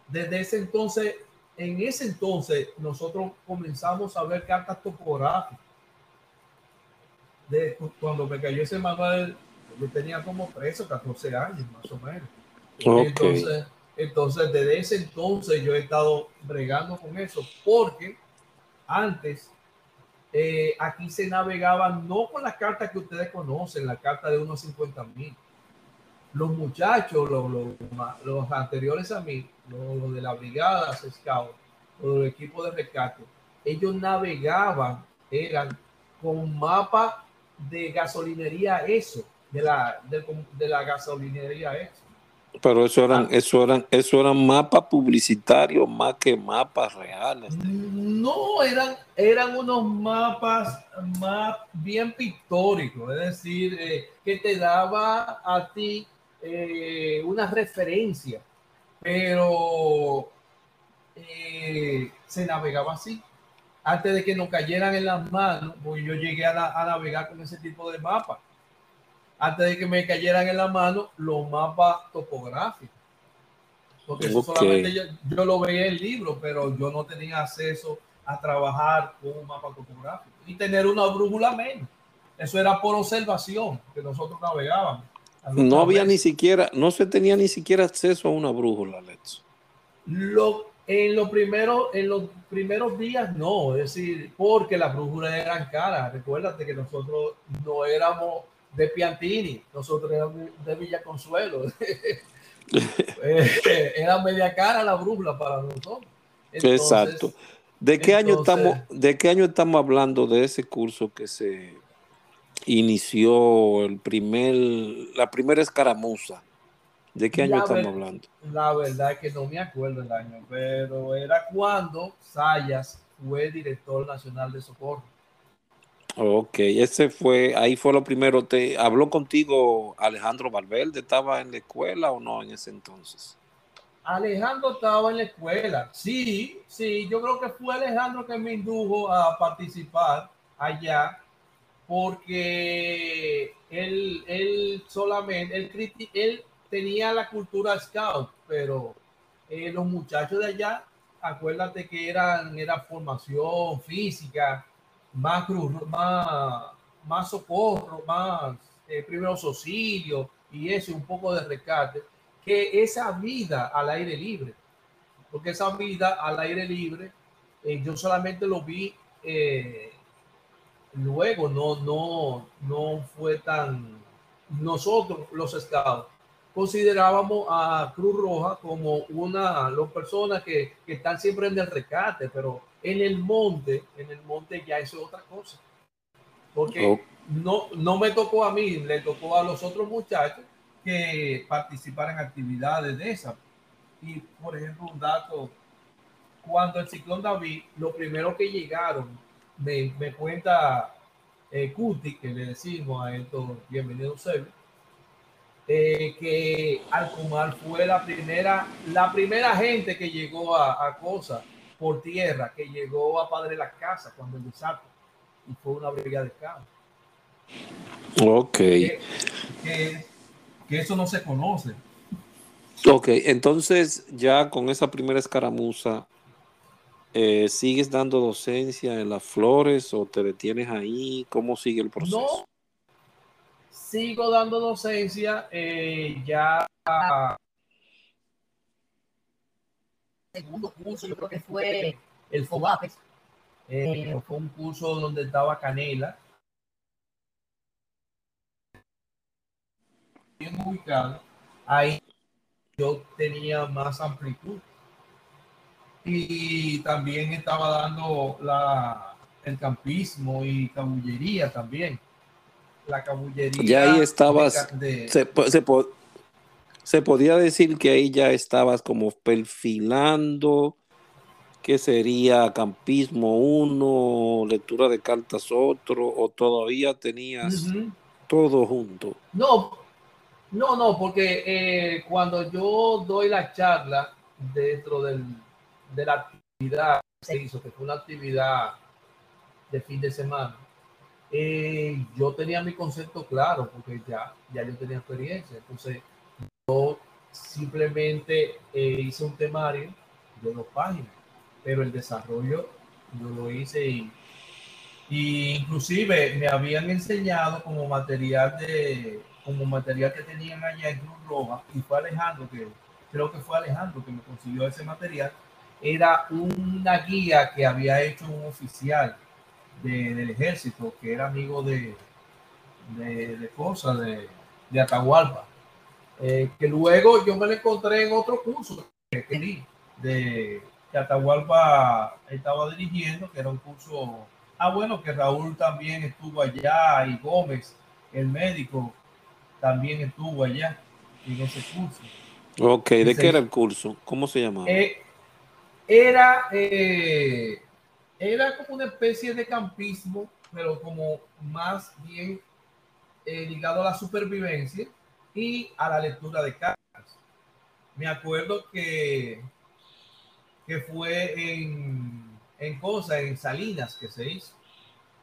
Desde ese entonces, en ese entonces, nosotros comenzamos a ver cartas topográficas. De, cuando me cayó ese manual, yo tenía como 13 o 14 años, más o menos. Entonces, entonces, desde ese entonces yo he estado bregando con eso, porque antes eh, aquí se navegaban no con las cartas que ustedes conocen, la carta de unos 50 mil. Los muchachos, los, los, anteriores a mí, los, de la brigada Scout, los del equipo de rescate, ellos navegaban, eran con mapa de gasolinería eso, de la, de la gasolinería eso. Pero eso eran, ah. eso eran, eso eran mapas publicitarios más que mapas reales. No, eran, eran unos mapas más bien pictóricos, es decir, eh, que te daba a ti eh, una referencia, pero eh, se navegaba así. Antes de que nos cayeran en las manos, pues yo llegué a, a navegar con ese tipo de mapas antes de que me cayeran en la mano los mapas topográficos. Porque eso solamente yo, yo, lo veía en el libro, pero yo no tenía acceso a trabajar con un mapa topográfico y tener una brújula menos. Eso era por observación que nosotros navegábamos. No había ni siquiera, no se tenía ni siquiera acceso a una brújula, Lex. Lo, en, los primeros, en los primeros días no, es decir, porque las brújulas eran caras. Recuérdate que nosotros no éramos de Piantini, nosotros éramos de Villa Consuelo. [laughs] [laughs] Eh, era media cara la brújula para nosotros. Exacto. ¿De qué año estamos, de qué año estamos hablando de ese curso que se inició el primer, la primera escaramuza? ¿De qué año estamos hablando? La verdad es que no me acuerdo el año, pero era cuando Sayas fue director nacional de socorro. Ok, ese fue, ahí fue lo primero. ¿Te habló contigo Alejandro Valverde? ¿Estaba en la escuela o no en ese entonces? Alejandro estaba en la escuela. Sí, sí, yo creo que fue Alejandro que me indujo a participar allá porque él, él solamente, él, tenía la cultura scout, pero eh, los muchachos de allá, acuérdate que eran, era formación física, más, más, más socorro, más eh, primeros auxilios y eso, un poco de rescate, que esa vida al aire libre. Porque esa vida al aire libre, eh, yo solamente lo vi eh, luego, no, no, no fue tan... Nosotros, los scouts, considerábamos a Cruz Roja como una, las personas que, que están siempre en el rescate, pero en el monte, en el monte ya eso es otra cosa. Porque no, no me tocó a mí, le tocó a los otros muchachos que participaran en actividades de esas. Y, por ejemplo, un dato, cuando el ciclón David, lo primero que llegaron, me, me cuenta eh, Cuti, que le decimos a estos bienvenidos eh, que Alcomar fue la primera, la primera gente que llegó a, a Cosa por tierra que llegó a Padre la Casa cuando el desastre y fue una brigada de campo. Ok. Que, que, eso no se conoce. Ok, entonces ya con esa primera escaramuza, eh, ¿sigues dando docencia en las flores o te detienes ahí? ¿Cómo sigue el proceso? Sigo dando docencia eh, ya segundo curso, yo creo que fue el FOBAPES. Eh, fue un curso donde estaba Canela. Bien ubicado. Ahí yo tenía más amplitud. Y también estaba dando la, el campismo y cabullería también. La cabullería. Ya ahí estabas. se, se, se podía decir que ahí ya estabas como perfilando que sería campismo uno, lectura de cartas otro, o todavía tenías todo junto. No, no, no, porque eh, cuando yo doy la charla dentro del, de la actividad que se hizo, que fue una actividad de fin de semana, eh, yo tenía mi concepto claro, porque ya, ya yo tenía experiencia. Entonces, yo simplemente eh, hice un temario de dos páginas, pero el desarrollo yo lo hice y, inclusive me habían enseñado como material de como material que tenían allá en Cruz Roja y fue Alejandro que creo que fue Alejandro que me consiguió ese material era una guía que había hecho un oficial del ejército que era amigo de de, de cosas de, de Atahualpa eh, que luego yo me lo encontré en otro curso de, de que Atahualpa estaba dirigiendo, que era un curso, ah bueno, que Raúl también estuvo allá y Gómez, el médico, también estuvo allá en ese curso. Ok, ¿de qué era el curso? ¿Cómo se llamaba? Eh, era, eh, era como una especie de campismo, pero como más bien ligado a la supervivencia y a la lectura de cartas. Me acuerdo que, que fue en, en Cosa, en Salinas, que se hizo.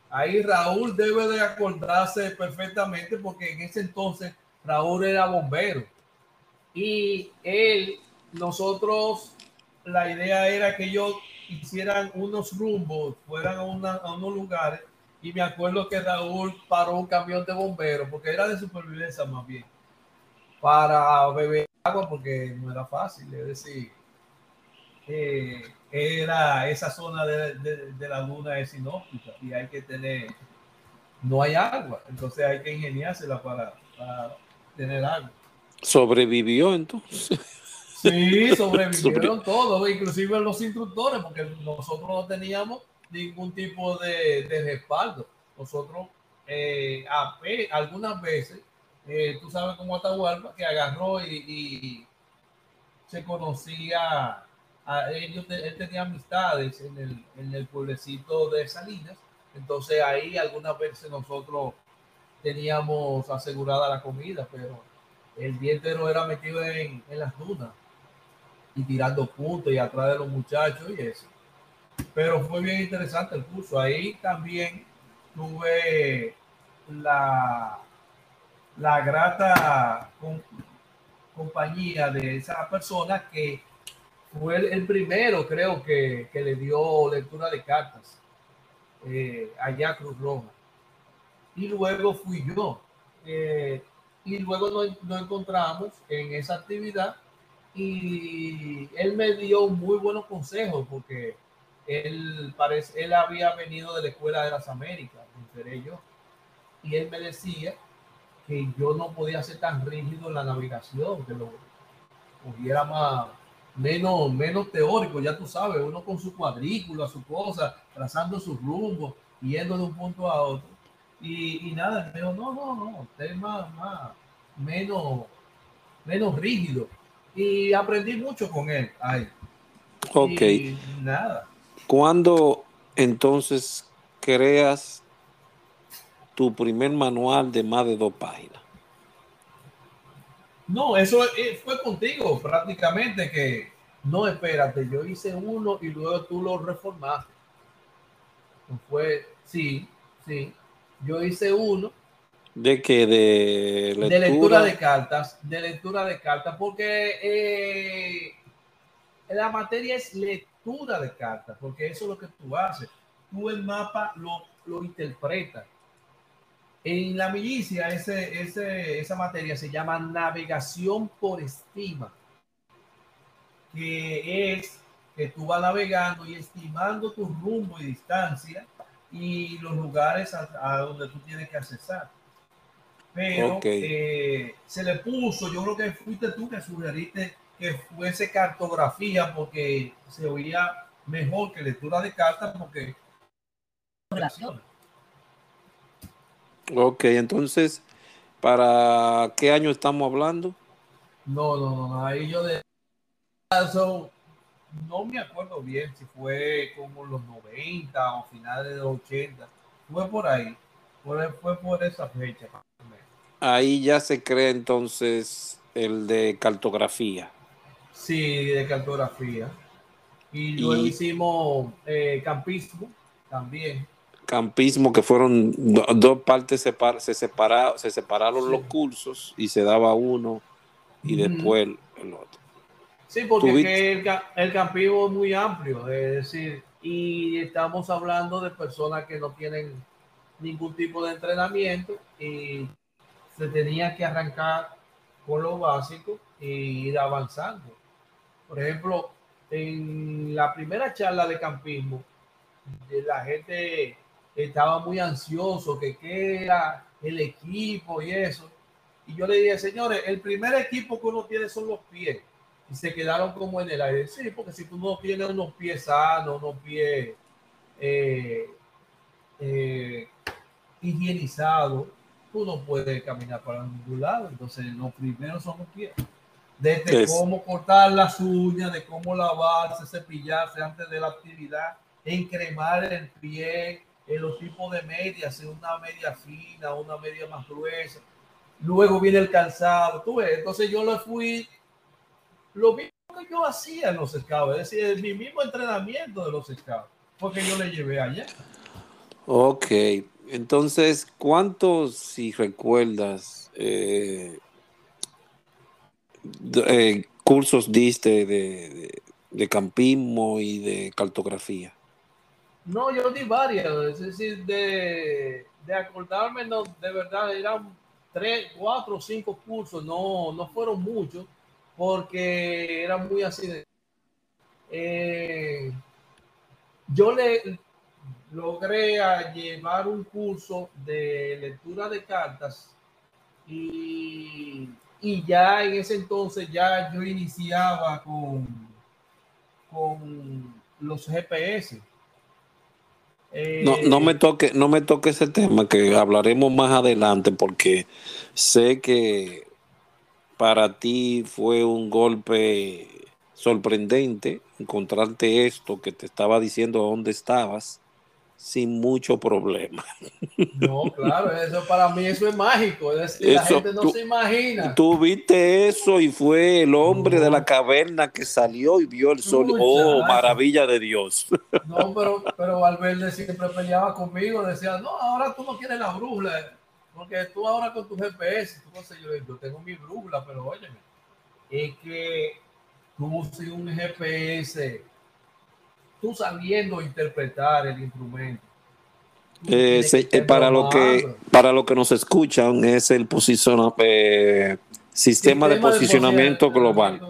Ahí Raúl debe de acordarse perfectamente porque en ese entonces Raúl era bombero. Y él, nosotros, la idea era que ellos hicieran unos rumbos, fueran a, a unos lugares. Y me acuerdo que Raúl paró un camión de bomberos porque era de supervivencia más bien para beber agua porque no era fácil, es decir, eh, era esa zona de, de, la luna es inhóspita y hay que tener, no hay agua, entonces hay que ingeniársela para, para tener agua. Sobrevivió entonces. Sí, [laughs] sobrevivieron todos, inclusive los instructores, porque nosotros no teníamos ningún tipo de, respaldo. Nosotros, eh, algunas veces, eh, tú sabes cómo Atahualpa, que agarró y, se conocía, a ellos, él tenía amistades en el, en el pueblecito de Salinas, entonces ahí algunas veces nosotros teníamos asegurada la comida, pero el día entero era metido en, en las dunas y tirando puntos y atrás de los muchachos y eso. Pero fue bien interesante el curso. Ahí también tuve la, la grata compañía de esa persona que fue el, primero, creo que, que, le dio lectura de cartas eh, allá Cruz Roja. Y luego fui yo. Eh, y luego nos, nos encontramos en esa actividad y él me dio muy buenos consejos porque él, parece, él había venido de la Escuela de las Américas, entre ellos, y él me decía que yo no podía ser tan rígido en la navegación, que lo hubiera más, menos, menos teórico, ya tú sabes, uno con su cuadrícula, su cosa, trazando su rumbo, yendo de un punto a otro. Y, y nada, me dijo, no, no, no, usted es más, más, menos, menos rígido y aprendí mucho con él. Ay. Ok. nada. ¿Cuándo entonces creas tu primer manual de más de dos páginas? No, eso eh, fue contigo prácticamente que no, espérate, yo hice uno y luego tú lo reformaste. Fue, sí, sí, yo hice uno ¿De qué? De lectura? de lectura de cartas. De lectura de cartas, porque eh, la materia es lectura de cartas, porque eso es lo que tú haces. Tú el mapa lo, lo interpretas. En la milicia, ese, ese, esa materia se llama navegación por estima, que es que tú vas navegando y estimando tu rumbo y distancia y los lugares a donde tú tienes que accesar pero eh, se le puso, yo creo que fuiste tú que sugeriste que fuese cartografía porque se oía mejor que lectura de cartas porque relación. Ok, entonces, ¿para qué año estamos hablando? No, no, no, ahí yo de no me acuerdo bien si fue como los 90 o finales de los 80, fue por ahí, fue, fue por esa fecha ahí ya se cree entonces el de cartografía. Sí, de cartografía. Y luego hicimos eh, campismo también. Campismo, que fueron dos partes, separ se, separaron, se separaron los cursos y se daba uno y después el otro. Sí, porque el, el campismo es muy amplio, es decir, y estamos hablando de personas que no tienen ningún tipo de entrenamiento y se tenía que arrancar con lo básico e ir avanzando. Por ejemplo, en la primera charla de campismo, la gente estaba muy ansioso, que qué era el equipo y eso. Y yo le dije, señores, el primer equipo que uno tiene son los pies. Y se quedaron como en el aire. Sí, porque si tú no tienes unos pies sanos, unos pies eh, eh, higienizados, no puede caminar para ningún lado. Entonces, lo primero son los pies. Desde cómo cortar las uñas, de cómo lavarse, cepillarse antes de la actividad, encremar el pie, en los tipos de medias, una media fina, una media más gruesa. Luego viene el calzado. Tú ves, entonces yo lo fui, lo mismo que yo hacía en los scouts, es decir, mi mismo entrenamiento de los scouts, porque yo le llevé allá. Ok, entonces, ¿cuántos, si recuerdas, eh, eh, cursos diste de, campismo y de cartografía? No, yo di varias, es decir, de, acordarme, de verdad, eran tres, cuatro o cinco cursos, no, no fueron muchos, porque eran muy así. Eh, yo le, logré llevar un curso de lectura de cartas y, y ya en ese entonces ya yo iniciaba con, con los GPS. no, no me toque, no me toque ese tema que hablaremos más adelante porque sé que para ti fue un golpe sorprendente encontrarte esto que te estaba diciendo dónde estabas sin mucho problema. No, claro, eso para mí eso es mágico, es decir, la gente no se imagina. Tú viste eso y fue el hombre de la caverna que salió y vio el sol. oh, maravilla de Dios. No, pero, pero Valverde siempre peleaba conmigo, decía, no, ahora tú no quieres la brújula, porque tú ahora con tu GPS, tú no sé, yo, yo tengo mi brújula, pero óyeme, es que tú sin un GPS tú sabiendo interpretar el instrumento. Eh, eh, para lo que para lo que nos escuchan es el eh, sistema, de posicionamiento global.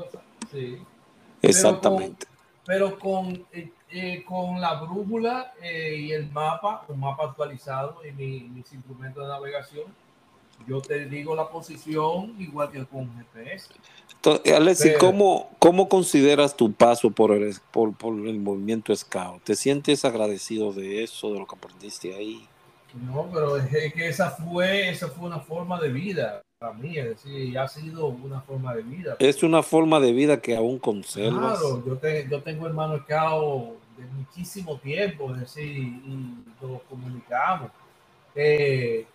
Exactamente. Pero con, con, la brújula y el mapa, un mapa actualizado y mis instrumentos de navegación, yo te digo la posición igual que con GPS. Alexi, ¿cómo, ¿cómo, consideras tu paso por el, por, el movimiento Scout? ¿Te sientes agradecido de eso, de lo que aprendiste ahí? No, pero es que esa fue, esa fue una forma de vida para mí, es decir, ha sido una forma de vida. Es una forma de vida que aún conservas. Claro, yo, te, yo tengo hermano Scout de muchísimo tiempo, es decir, y nos comunicamos. Eh,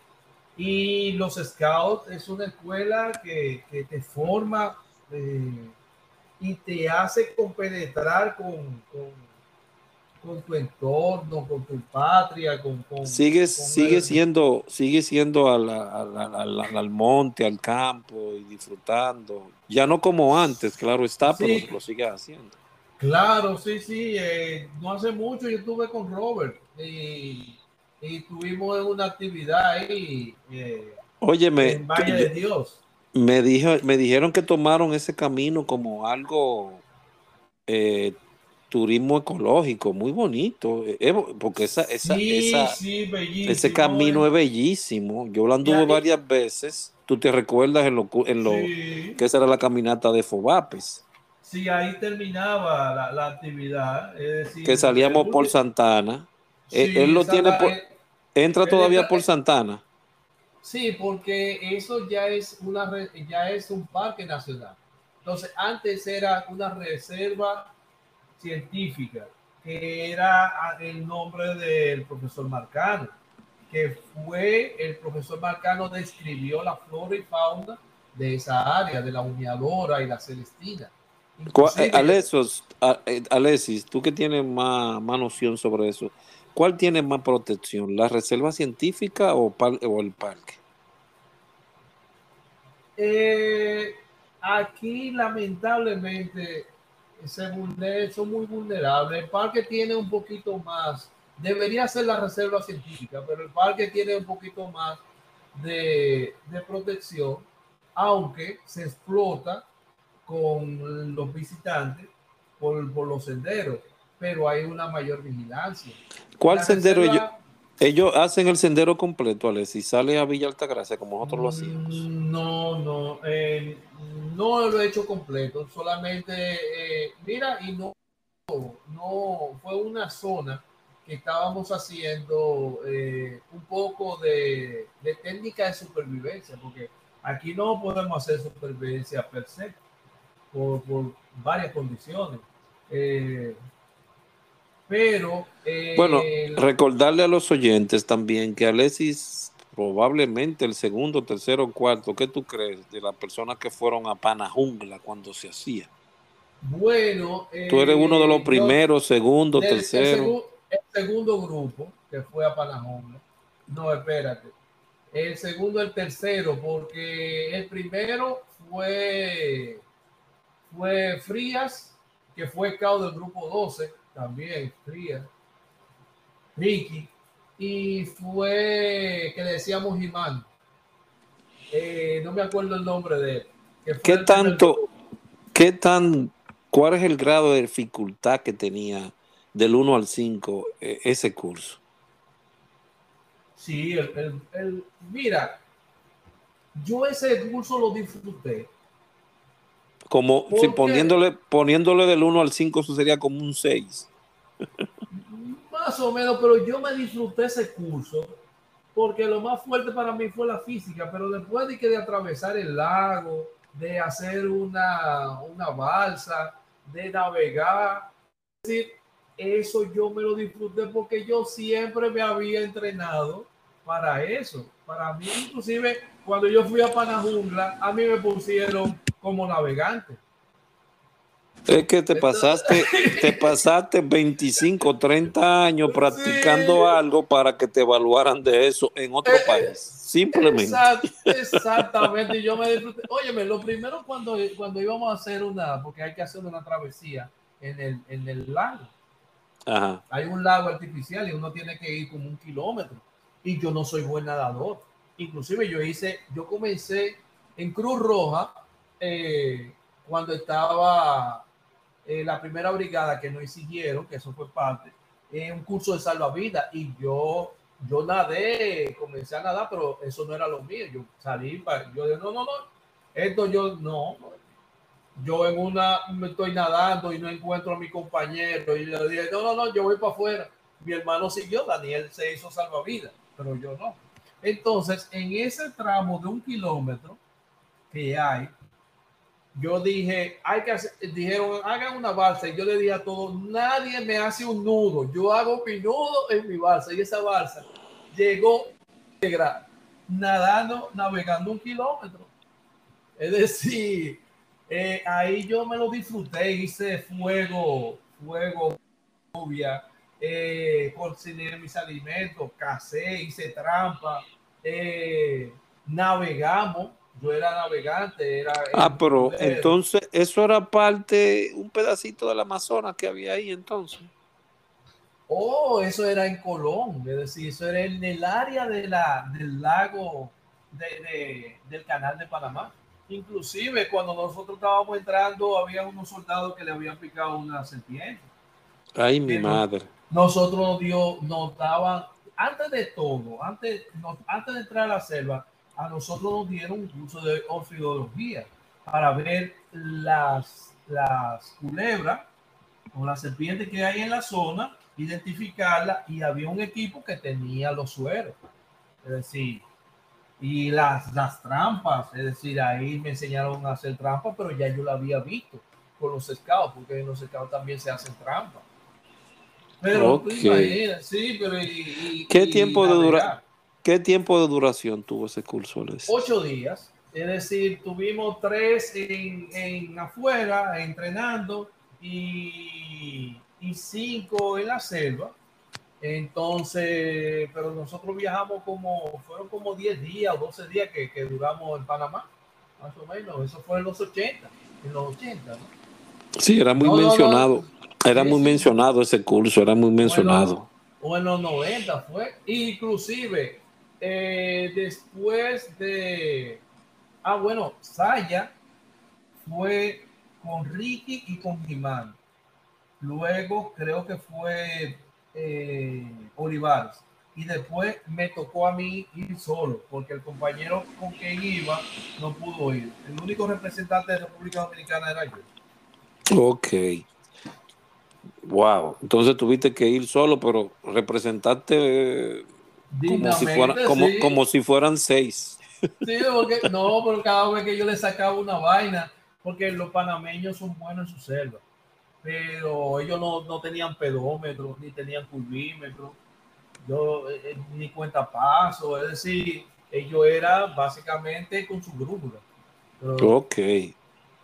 y los Scouts es una escuela que, que te forma eh, y te hace compenetrar con, con, tu entorno, con tu patria, con... sigue, sigue, siendo, sigue siendo al, al, al, monte, al campo y disfrutando. Ya no como antes, claro está, pero lo sigue haciendo. Claro, sí, sí. Eh, no hace mucho yo estuve con Robert y, y tuvimos una actividad ahí. Eh, Óyeme, en Valle de Dios. Me, dijo, me dijeron que tomaron ese camino como algo eh, turismo ecológico, muy bonito, eh, porque esa, esa, ese camino es bellísimo. Yo lo anduve varias veces. Tú te recuerdas en lo, en lo que esa era la caminata de Fobapes. Sí, ahí terminaba la, actividad. que salíamos por Santana. Eh, él, lo tiene entra todavía por Santana. Sí, porque eso ya es una ya es un parque nacional. Entonces, antes era una reserva científica, que era el nombre del profesor Marcano, que fue el profesor Marcano describió la flora y fauna de esa área, de la humeadora y la celestina. Eh, eh, Alexis, tú que tienes más, más noción sobre eso, ¿Cuál tiene más protección, la reserva científica o, el parque? Eh, aquí lamentablemente se son muy vulnerables. El parque tiene un poquito más, debería ser la reserva científica, pero el parque tiene un poquito más de, protección, aunque se explota con los visitantes por los senderos, pero hay una mayor vigilancia. ¿Cuál sendero ellos? Ellos hacen el sendero completo, Alex, y sale a Villa Altagracia como nosotros lo hacíamos. Mm, no, no, eh, no lo he hecho completo, solamente, eh, mira, y no, no, fue una zona que estábamos haciendo eh, un poco de, técnica de supervivencia, porque aquí no podemos hacer supervivencia per se, por, por varias condiciones. Pero. Eh, bueno, recordarle a los oyentes también que Alexis, probablemente el segundo, tercero, cuarto, ¿qué tú crees de las personas que fueron a Panajungla cuando se hacía? Bueno. tú eres uno de los eh, primeros, segundo, tercero. El, segundo grupo que fue a Panajungla. No, espérate. El segundo, el tercero, porque el primero fue, fue Frías, que fue cao del grupo 12 también, Fría, Ricky, y fue que le decíamos Jimán. Eh, no me acuerdo el nombre de él. ¿Qué tanto, qué tan, cuál es el grado de dificultad que tenía del 1 al 5 eh, ese curso? Sí, el, mira, yo ese curso lo disfruté. Como si poniéndole, poniéndole del 1 al 5, eso sería como un 6. Más o menos, pero yo me disfruté ese curso porque lo más fuerte para mí fue la física, pero después de que de atravesar el lago, de hacer una, una balsa, de navegar, es decir, eso yo me lo disfruté porque yo siempre me había entrenado para eso. Para mí, inclusive, cuando yo fui a Panajungla, a mí me pusieron como navegante. Es que te pasaste, te [laughs] pasaste 25, 30 años practicando algo para que te evaluaran de eso en otro eh, país. Simplemente. exactamente. Y yo me disfruté. Óyeme, lo primero cuando, cuando íbamos a hacer una, porque hay que hacer una travesía en el, en el lago. Hay un lago artificial y uno tiene que ir como un kilómetro. Y yo no soy buen nadador. Inclusive yo hice, yo comencé en Cruz Roja eh, cuando estaba eh, la primera brigada que nos siguieron, que eso fue parte, en un curso de salvavidas y yo, yo nadé, comencé a nadar, pero eso no era lo mío. Yo salí, para, yo dije, no, no, no, esto yo no, yo en una me estoy nadando y no encuentro a mi compañero y le dije, no, no, no, yo voy para afuera. Mi hermano siguió, Daniel se hizo salvavidas, pero yo no. Entonces, en ese tramo de un kilómetro que hay, yo dije, hay que dijeron, hagan una balsa. Y yo le dije a todos, nadie me hace un nudo. Yo hago mi nudo en mi balsa. Y esa balsa llegó nadando, navegando un kilómetro. Es decir, eh, ahí yo me lo disfruté, hice fuego, fuego, lluvia, eh, cociné mis alimentos, casé, hice trampa, eh, navegamos yo era navegante, era... Ah, pero entonces eso era parte, un pedacito del Amazonas que había ahí entonces. Oh, eso era en Colón, es decir, eso era en el área de la, del lago de, del canal de Panamá. Inclusive cuando nosotros estábamos entrando, había unos soldados que le habían picado una serpiente. Ay, mi madre. Nosotros nos dio, nos daban, antes de todo, antes, antes de entrar a la selva, a nosotros nos dieron un curso de orfidología para ver las, las culebras o las serpientes que hay en la zona, identificarla y había un equipo que tenía los sueros, es decir, y las, las trampas, es decir, ahí me enseñaron a hacer trampas, pero ya yo la había visto con los scouts, porque en los scouts también se hacen trampas. Pero sí, pero ¿Qué tiempo de durar? ¿Qué tiempo de duración tuvo ese curso? Ocho días. Es decir, tuvimos tres en, afuera entrenando y, cinco en la selva. Entonces, pero nosotros viajamos como, fueron como 10 días o 12 días que, duramos en Panamá, más o menos. Eso fue en los 80, en los 80, ¿no? Sí, era muy mencionado. era muy mencionado ese curso, era muy mencionado. O en los 90 fue. Inclusive, eh, después de. Ah, bueno, Saya fue con Ricky y con Jimán. Luego creo que fue eh, Olivares. Y después me tocó a mí ir solo, porque el compañero con quien iba no pudo ir. El único representante de República Dominicana era yo. Ok. Wow. Entonces tuviste que ir solo, pero representante como si, como, como si fueran seis. Sí, porque no, pero cada vez que yo le sacaba una vaina, porque los panameños son buenos en su selva, pero ellos no, no tenían pedómetro, ni tenían curvímetro, yo, eh, eh, ni cuenta paso, es decir, ellos eran básicamente con su brújula. ok.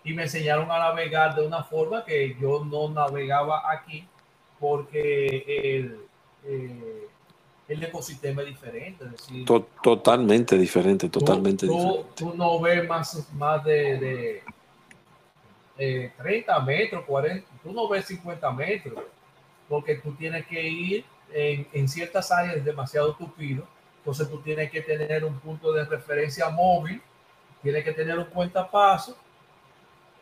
Y me enseñaron a navegar de una forma que yo no navegaba aquí, porque el, eh, el ecosistema es diferente. totalmente diferente, totalmente tú, diferente. Tú, no ves más, más de, de 30 metros, 40, tú no ves 50 metros, porque tú tienes que ir en, en ciertas áreas demasiado tupido, entonces tú tienes que tener un punto de referencia móvil, tienes que tener un cuentapaso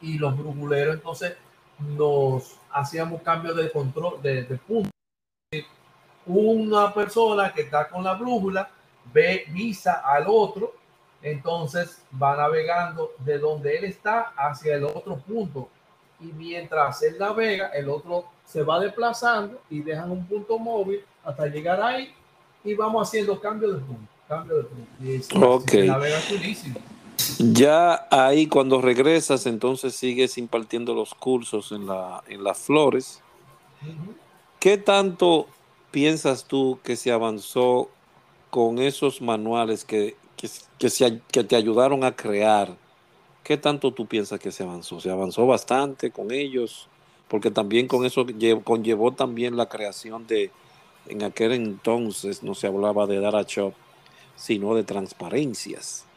y los bruguleros entonces nos hacíamos cambios de control de, de punto una persona que está con la brújula ve visa al otro Entonces va navegando de donde él está hacia el otro punto. Y mientras él navega, el otro se va desplazando y dejan un punto móvil hasta llegar ahí y vamos haciendo cambio de punto, cambio de punto. Y se, Ok. navega chulísimo. Ya ahí cuando regresas, entonces sigues impartiendo los cursos en, la, en las flores. ¿Qué tanto piensas tú que se avanzó con esos manuales que, que, que se- que te ayudaron a crear? ¿Qué tanto tú piensas que se avanzó? ¿Se avanzó bastante con ellos? Porque también con eso lle- conllevó también la creación de, en aquel entonces no se hablaba de data shop, sino de transparencias.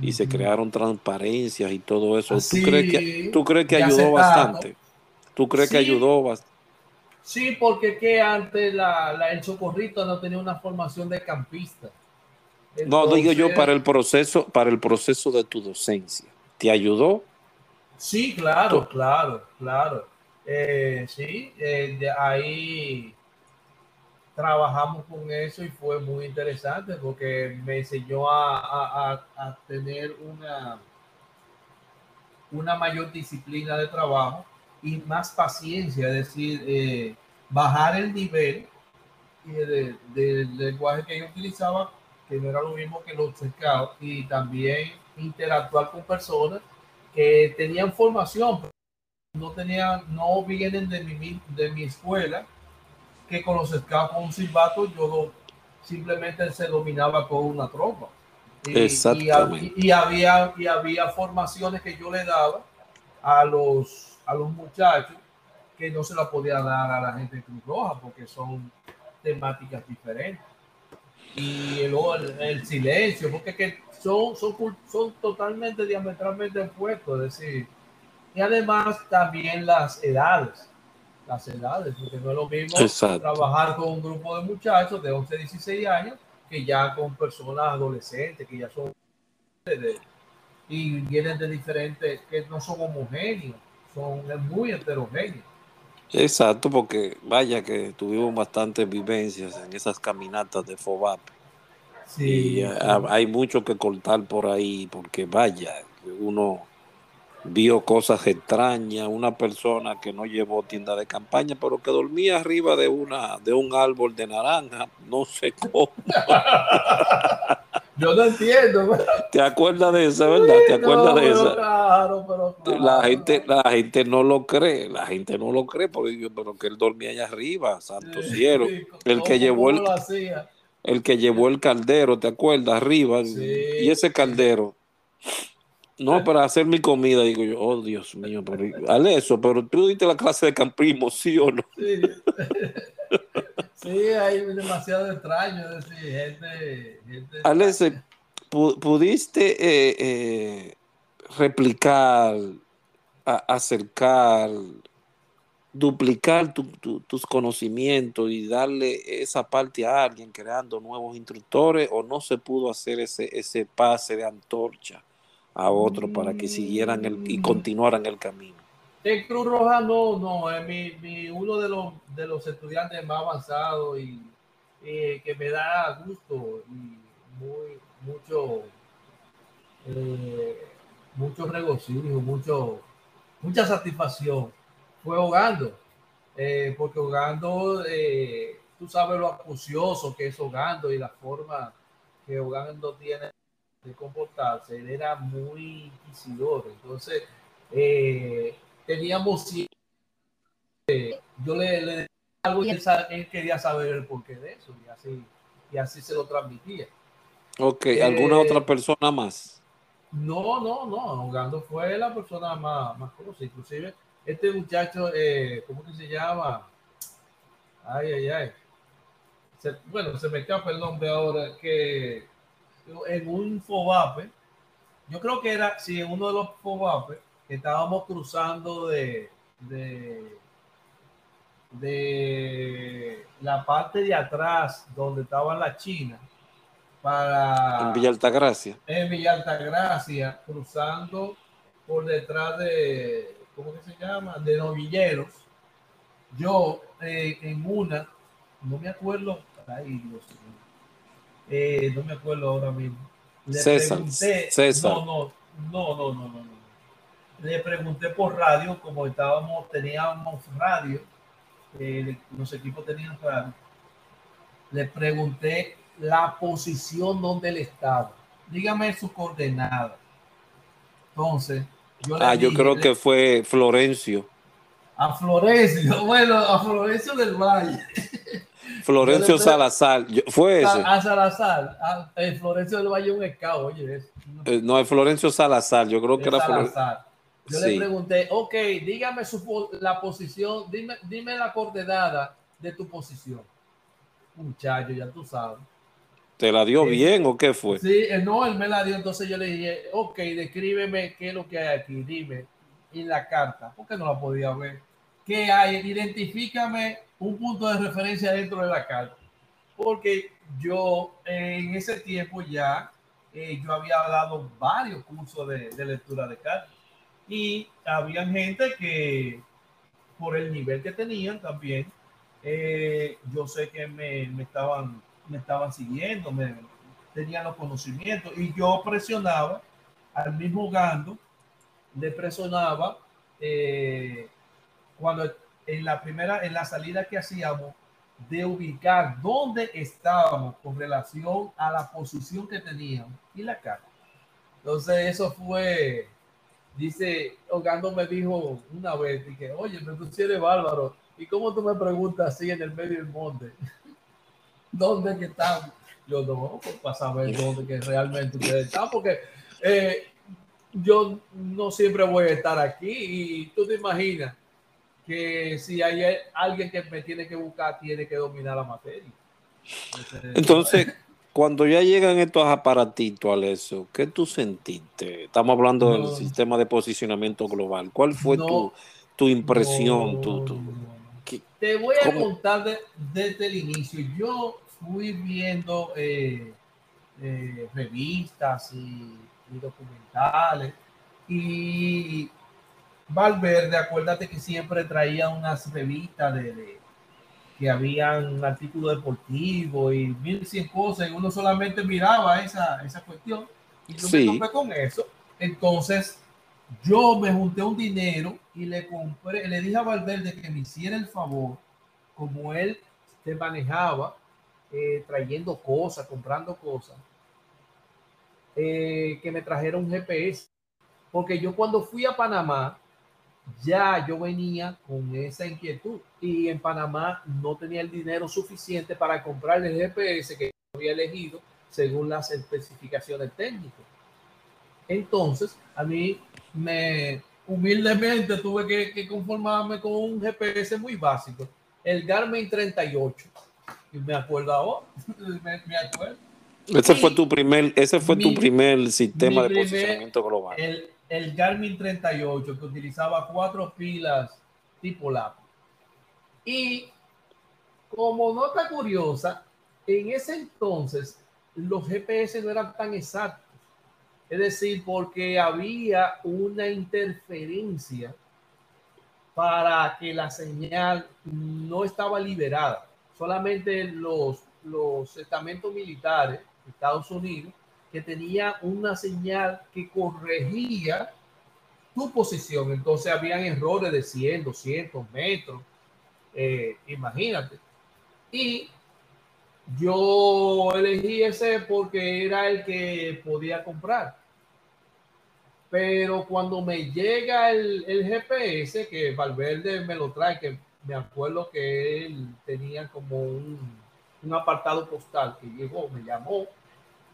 Y se crearon transparencias y todo eso. Así, ¿Tú crees que, tú crees que ayudó bastante? ¿Tú crees que ayudó bastante? Sí, porque que antes la, la- el Socorrito no tenía una formación de campista. No, digo yo para el proceso, para el proceso de tu docencia. ¿Te ayudó? Sí, claro, Tú- claro, claro. Eh, sí, eh, de ahí trabajamos con eso y fue muy interesante porque me enseñó a, a- a- a tener una, una mayor disciplina de trabajo y más paciencia, es decir, eh, bajar el nivel y de- del lenguaje que yo utilizaba, que no era lo mismo que los cercados, y también interactuar con personas que tenían formación, no tenían, no vienen de mi, de mi escuela, que con los scouts con un silbato yo simplemente se dominaba con una tropa. Y, y, Exactamente. y había, y había formaciones que yo le daba a los, a los muchachos que no se la podía dar a la gente de Cruz Roja porque son temáticas diferentes. Y el, el, silencio, porque que son, son, son totalmente diametralmente opuestos, es decir, y además también las edades, las edades, porque no es lo mismo Exacto. trabajar con un grupo de muchachos de 11, 16 años que ya con personas adolescentes, que ya son de- y vienen de diferentes, que no son homogéneos, son muy heterogéneos. Exacto, porque vaya que tuvimos bastantes vivencias en esas caminatas de FOBAP. Sí, y ah, hay mucho que cortar por ahí, porque vaya, uno vio cosas extrañas, una persona que no llevó tienda de campaña, pero que dormía arriba de una de un árbol de naranja, no sé [laughs] cómo. [laughs] Yo no entiendo. ¿Te acuerdas de esa, verdad? ¿Te No, acuerdas de esa? Claro, pero claro. La gente, la gente no lo cree, la gente no lo cree, porque yo, pero que él dormía allá arriba, santo Sí, cielo. sí, El que ¿cómo- llevó el, el que llevó el caldero, ¿te acuerdas? Arriba. Sí. Y ese caldero. No, para hacer mi comida, digo yo, oh Dios mío, pero dale eso, pero tú diste la clase de campismo, ¿sí o no? Sí. [laughs] sí, hay demasiado extraño, es decir, gente, gente pu- ¿pudiste eh, eh, replicar, a- acercar, duplicar tu- tu- tus conocimientos y darle esa parte a alguien creando nuevos instructores o no se pudo hacer ese, ese pase de antorcha a otro para que siguieran el, y continuaran el camino? En Cruz Roja no, no, es mi, mi- uno de los, de los estudiantes más avanzados y, y que me da gusto y muy, mucho, eh, mucho regocijo, mucho, mucha satisfacción. Fue Hogando, eh, porque Hogando, eh, tú sabes lo acucioso que es Hogando y la forma que Hogando tiene de comportarse, él era muy inquisidor, entonces eh, teníamos siempre- yo le, le decía algo y él, quería saber el porqué de eso y así, y así se lo transmitía. Ok, ¿alguna Eh, otra persona más? No, no, no, Hogando fue la persona más, más conocida, inclusive este muchacho, eh, ¿cómo que se llama? Ay, ay, ay. Se- bueno, se me escapa el nombre ahora, que en un FOBAPE, yo creo que era, sí, en uno de los FOBAPE, que estábamos cruzando de, de, de la parte de atrás donde estaba la China para En Villa Altagracia. en Villa Altagracia, cruzando por detrás de, ¿cómo que se llama? De Novilleros. Yo eh, en una, no me acuerdo, ay Dios mío, Eh, no me acuerdo ahora mismo, Le César, pregunté, César. No, no, no, no, no, no. Le pregunté por radio, como estábamos, teníamos radio, eh, los equipos tenían radio. Le pregunté la posición donde él estaba. Dígame su coordenada. Entonces, yo Ah, yo dije- creo le- que fue Florencio. a Florencio, [laughs] bueno, a Florencio del Valle. Florencio Salazar. ¿Fue ese? A, Salazar, a, eh, Florencio del Valle un escao, oye, es, Eh, No, es Florencio Salazar. Yo creo que era. Salazar. Yo Sí. le pregunté, ok, dígame su, la posición, dime, dime la coordenada de tu posición. Muchacho, ya tú sabes. ¿Te la dio Sí. bien o qué fue? Sí, eh, no, él me la dio, entonces yo le dije, ok, descríbeme qué es lo que hay aquí, dime, en la carta, porque no la podía ver. ¿Qué hay? Identifícame un punto de referencia dentro de la carta. Porque yo en ese tiempo ya, eh, yo había dado varios cursos de, de lectura de cartas. Y había gente que, por el nivel que tenían también, eh, yo sé que me, me estaban, me estaban siguiendo, me, tenían los conocimientos y yo presionaba al mismo Gando, le presionaba eh, cuando en la primera, en la salida que hacíamos, de ubicar dónde estábamos con relación a la posición que teníamos y la cara. Entonces eso fue, dice, Ogando me dijo una vez, dije, oye, me tú bárbaro, ¿y cómo tú me preguntas así en el medio del monte? [laughs] ¿Dónde que estamos? Yo no, pues para saber dónde que realmente ustedes están, porque eh, yo no siempre voy a estar aquí y tú te imaginas que si hay alguien que me tiene que buscar, tiene que dominar la materia. Entonces, cuando ya llegan estos aparatitos, Alessio, ¿qué tú sentiste? Estamos hablando del sistema de posicionamiento global. ¿Cuál fue No. tu, tu impresión? No, tu- tu- no, no. ¿Qué- Te voy a ¿Cómo? contar de- desde el inicio. Yo fui viendo eh, eh, revistas y, y documentales y Valverde, acuérdate que siempre traía unas revistas de, de- que habían artículos deportivos y mil cien cosas y uno solamente miraba esa, esa cuestión y yo Sí. me topé con eso. Entonces, yo me junté un dinero y le compré, le dije a Valverde que me hiciera el favor, como él se manejaba, eh, trayendo cosas, comprando cosas, eh, que me trajera un GPS. Porque yo cuando fui a Panamá, ya yo venía con esa inquietud y en Panamá no tenía el dinero suficiente para comprar el GPS que había elegido según las especificaciones técnicas. Entonces, a mí me humildemente tuve que, que conformarme con un GPS muy básico, el Garmin 38. Y me acuerdo ahora, [laughs] me, me acuerdo. Ese fue Y tu primer, ese fue tu mi- primer sistema de primer- posicionamiento global. El, el Garmin 38 que utilizaba cuatro pilas tipo lápiz. Y como nota curiosa, en ese entonces los GPS no eran tan exactos. Es decir, porque había una interferencia para que la señal no estaba liberada. Solamente los, los estamentos militares de Estados Unidos que tenía una señal que corregía tu posición. Entonces habían errores de 100, 200 metros. Eh, imagínate. Y yo elegí ese porque era el que podía comprar. Pero cuando me llega el, el GPS, que Valverde me lo trae, que me acuerdo que él tenía como un, un apartado postal que llegó, me llamó,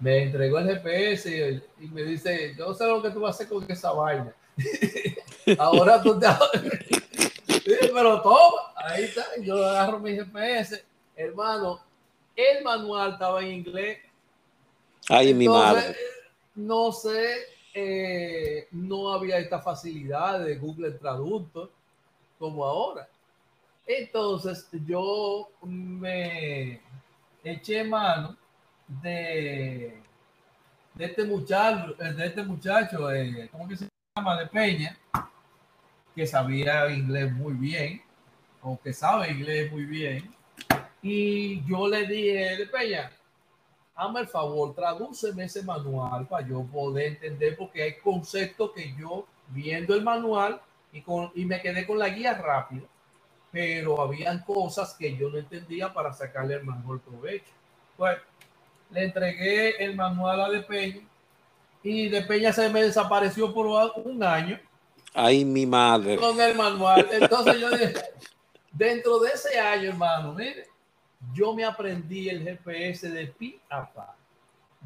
me entregó el GPS y, y me dice, yo sé lo que tú vas a hacer con esa vaina. [laughs] Ahora tú te... [laughs] Pero toma, ahí está, yo agarro mi GPS, hermano, el manual estaba en inglés. Ay, mi Entonces, madre. No sé, eh, no había esta facilidad de Google Traductor como ahora. Entonces yo me eché mano de, de este muchacho, eh, de este muchacho, eh, ¿cómo que se llama? De Peña, que sabía inglés muy bien, o que sabe inglés muy bien. Y yo le dije, de Peña, hazme el favor, tradúceme ese manual para yo poder entender, porque hay conceptos que yo, viendo el manual, y, con, y me quedé con la guía rápida, pero habían cosas que yo no entendía para sacarle el mejor provecho. Bueno, le entregué el manual a De Peña y De Peña se me desapareció por un año. Ay, mi madre. Con el manual. Entonces yo dije, dentro de ese año, hermano, mire, yo me aprendí el GPS de pi a pa.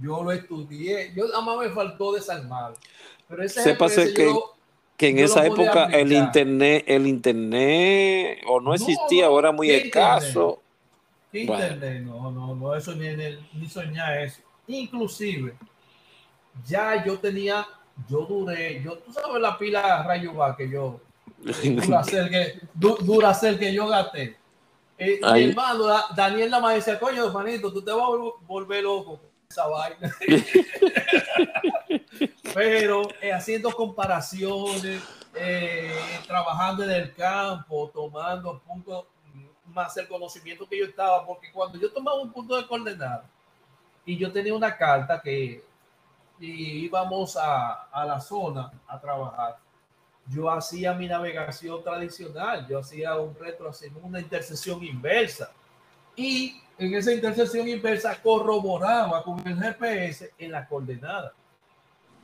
Yo lo estudié. Yo nada más me faltó desarmar. Pero ese GPS que, que en esa época el internet, el internet o no existía, o era muy escaso. Internet? No, no, no, eso ni, ni soñar eso. Inclusive, ya yo tenía, yo duré, yo, tú sabes la pila rayo va que yo, [laughs] dura ser que, dura ser que yo gasté. Eh, mi hermano Daniel la decía, coño, hermanito, tú te vas a volver loco con esa vaina. [laughs] Pero eh, haciendo comparaciones, eh, trabajando en el campo, tomando puntos más el conocimiento que yo estaba, porque cuando yo tomaba un punto de coordenada y yo tenía una carta que íbamos a, a la zona a trabajar, yo hacía mi navegación tradicional, yo hacía un retro, una intersección inversa. Y en esa intersección inversa corroboraba con el GPS en la coordenada.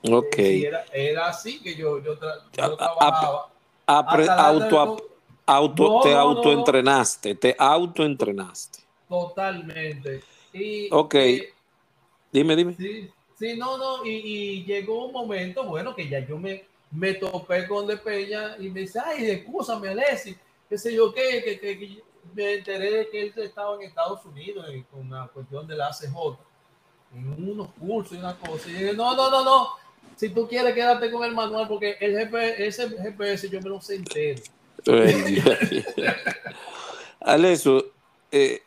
Ok. era, era, así que yo, yo, trabajaba. auto, auto, te autoentrenaste, te autoentrenaste. Totalmente. Y, ok. dime, dime. Sí, sí no, no, y, y llegó un momento, bueno, que ya yo me me topé con De Peña y me dice, ay, excúsame, Alessi, qué sé yo qué, que, que, me enteré de que él estaba en Estados Unidos con la cuestión de la ACJ, en unos cursos y una cosa. Y dije, no, no, no, no, si tú quieres quédate con el manual, porque el GPS, ese GPS yo me lo sé entero. [laughs] Aleso, eh,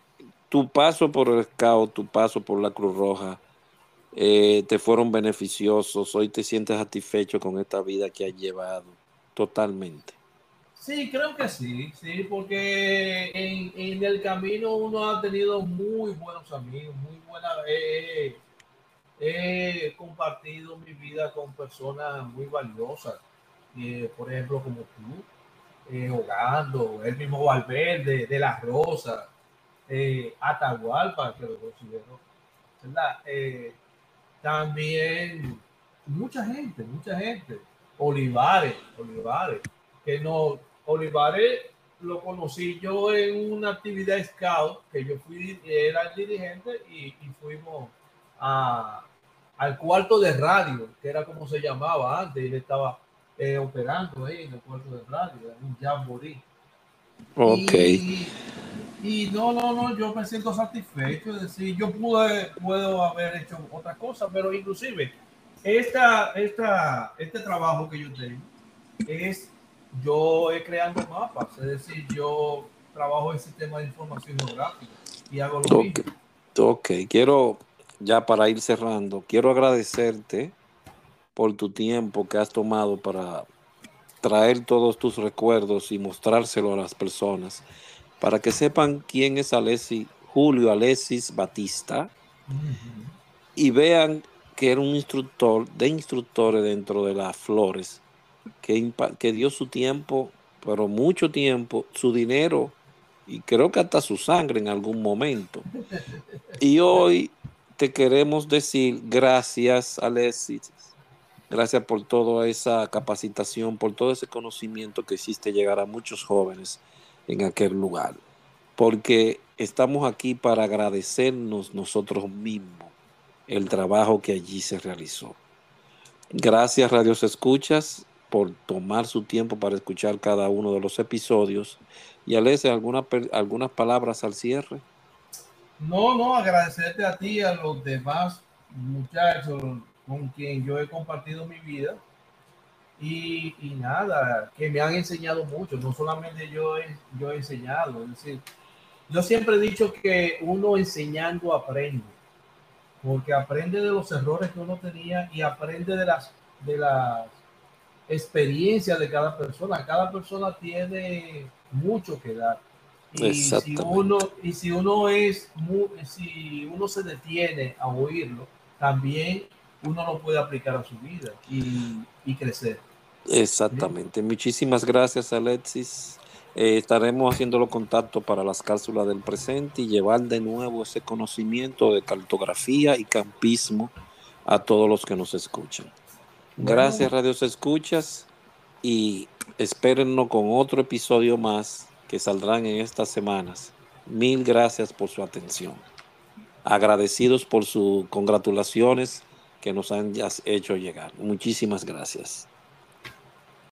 tu paso por el Scout, tu paso por la Cruz Roja, eh, te fueron beneficiosos, hoy te sientes satisfecho con esta vida que has llevado, totalmente. Sí, creo que sí, sí, porque en, el camino uno ha tenido muy buenos amigos, muy buena, he compartido mi vida con personas muy valiosas, eh, por ejemplo, como tú, eh, Hogando, el mismo Valverde, de la Rosa, eh, Atahualpa, que lo considero. Eh, también mucha gente, mucha gente. Olivares, Olivares, que no, Olivares lo conocí yo en una actividad scout, que yo fui, era el dirigente y, fuimos a, al cuarto de radio, que era como se llamaba antes, y él estaba eh, operando ahí en el cuarto de radio, en un jamboree. Ok. Y no, no, no, yo me siento satisfecho. Es decir, yo pude, puedo haber hecho otra cosa, pero inclusive esta, esta, este trabajo que yo tengo es yo he creando mapas, es decir, yo trabajo en sistema de información geográfica y hago lo mismo. Ok, quiero ya para ir cerrando, quiero agradecerte por tu tiempo que has tomado para traer todos tus recuerdos y mostrárselo a las personas para que sepan quién es Alessi, Julio Alessis Batista y vean que era un instructor de instructores dentro de las flores, que, que dio su tiempo, pero mucho tiempo, su dinero y creo que hasta su sangre en algún momento. Y hoy te queremos decir gracias, Alessis. Gracias por toda esa capacitación, por todo ese conocimiento que hiciste llegar a muchos jóvenes en aquel lugar, porque estamos aquí para agradecernos nosotros mismos el trabajo que allí se realizó. Gracias, Radios Escuchas, por tomar su tiempo para escuchar cada uno de los episodios. Y Alessia, ¿alguna, algunas palabras al cierre? No, no, agradecerte a ti, a los demás muchachos con quien yo he compartido mi vida y, nada, que me han enseñado mucho, no solamente yo he, yo he enseñado, es decir, yo siempre he dicho que uno enseñando aprende, porque aprende de los errores que uno tenía y aprende de las, de las experiencias de cada persona. Cada persona tiene mucho que dar. Y si uno, y si uno es si uno se detiene a oírlo, también uno lo puede aplicar a su vida y, y crecer. Exactamente. Muchísimas gracias, Alexis. Eh, estaremos haciendo los contactos para las cápsulas del presente y llevar de nuevo ese conocimiento de cartografía y campismo a todos los que nos escuchan. Gracias, Radios Escuchas, y espérennos con otro episodio más que saldrán en estas semanas. Mil gracias por su atención. Agradecidos por sus congratulaciones que nos han hecho llegar. Muchísimas gracias.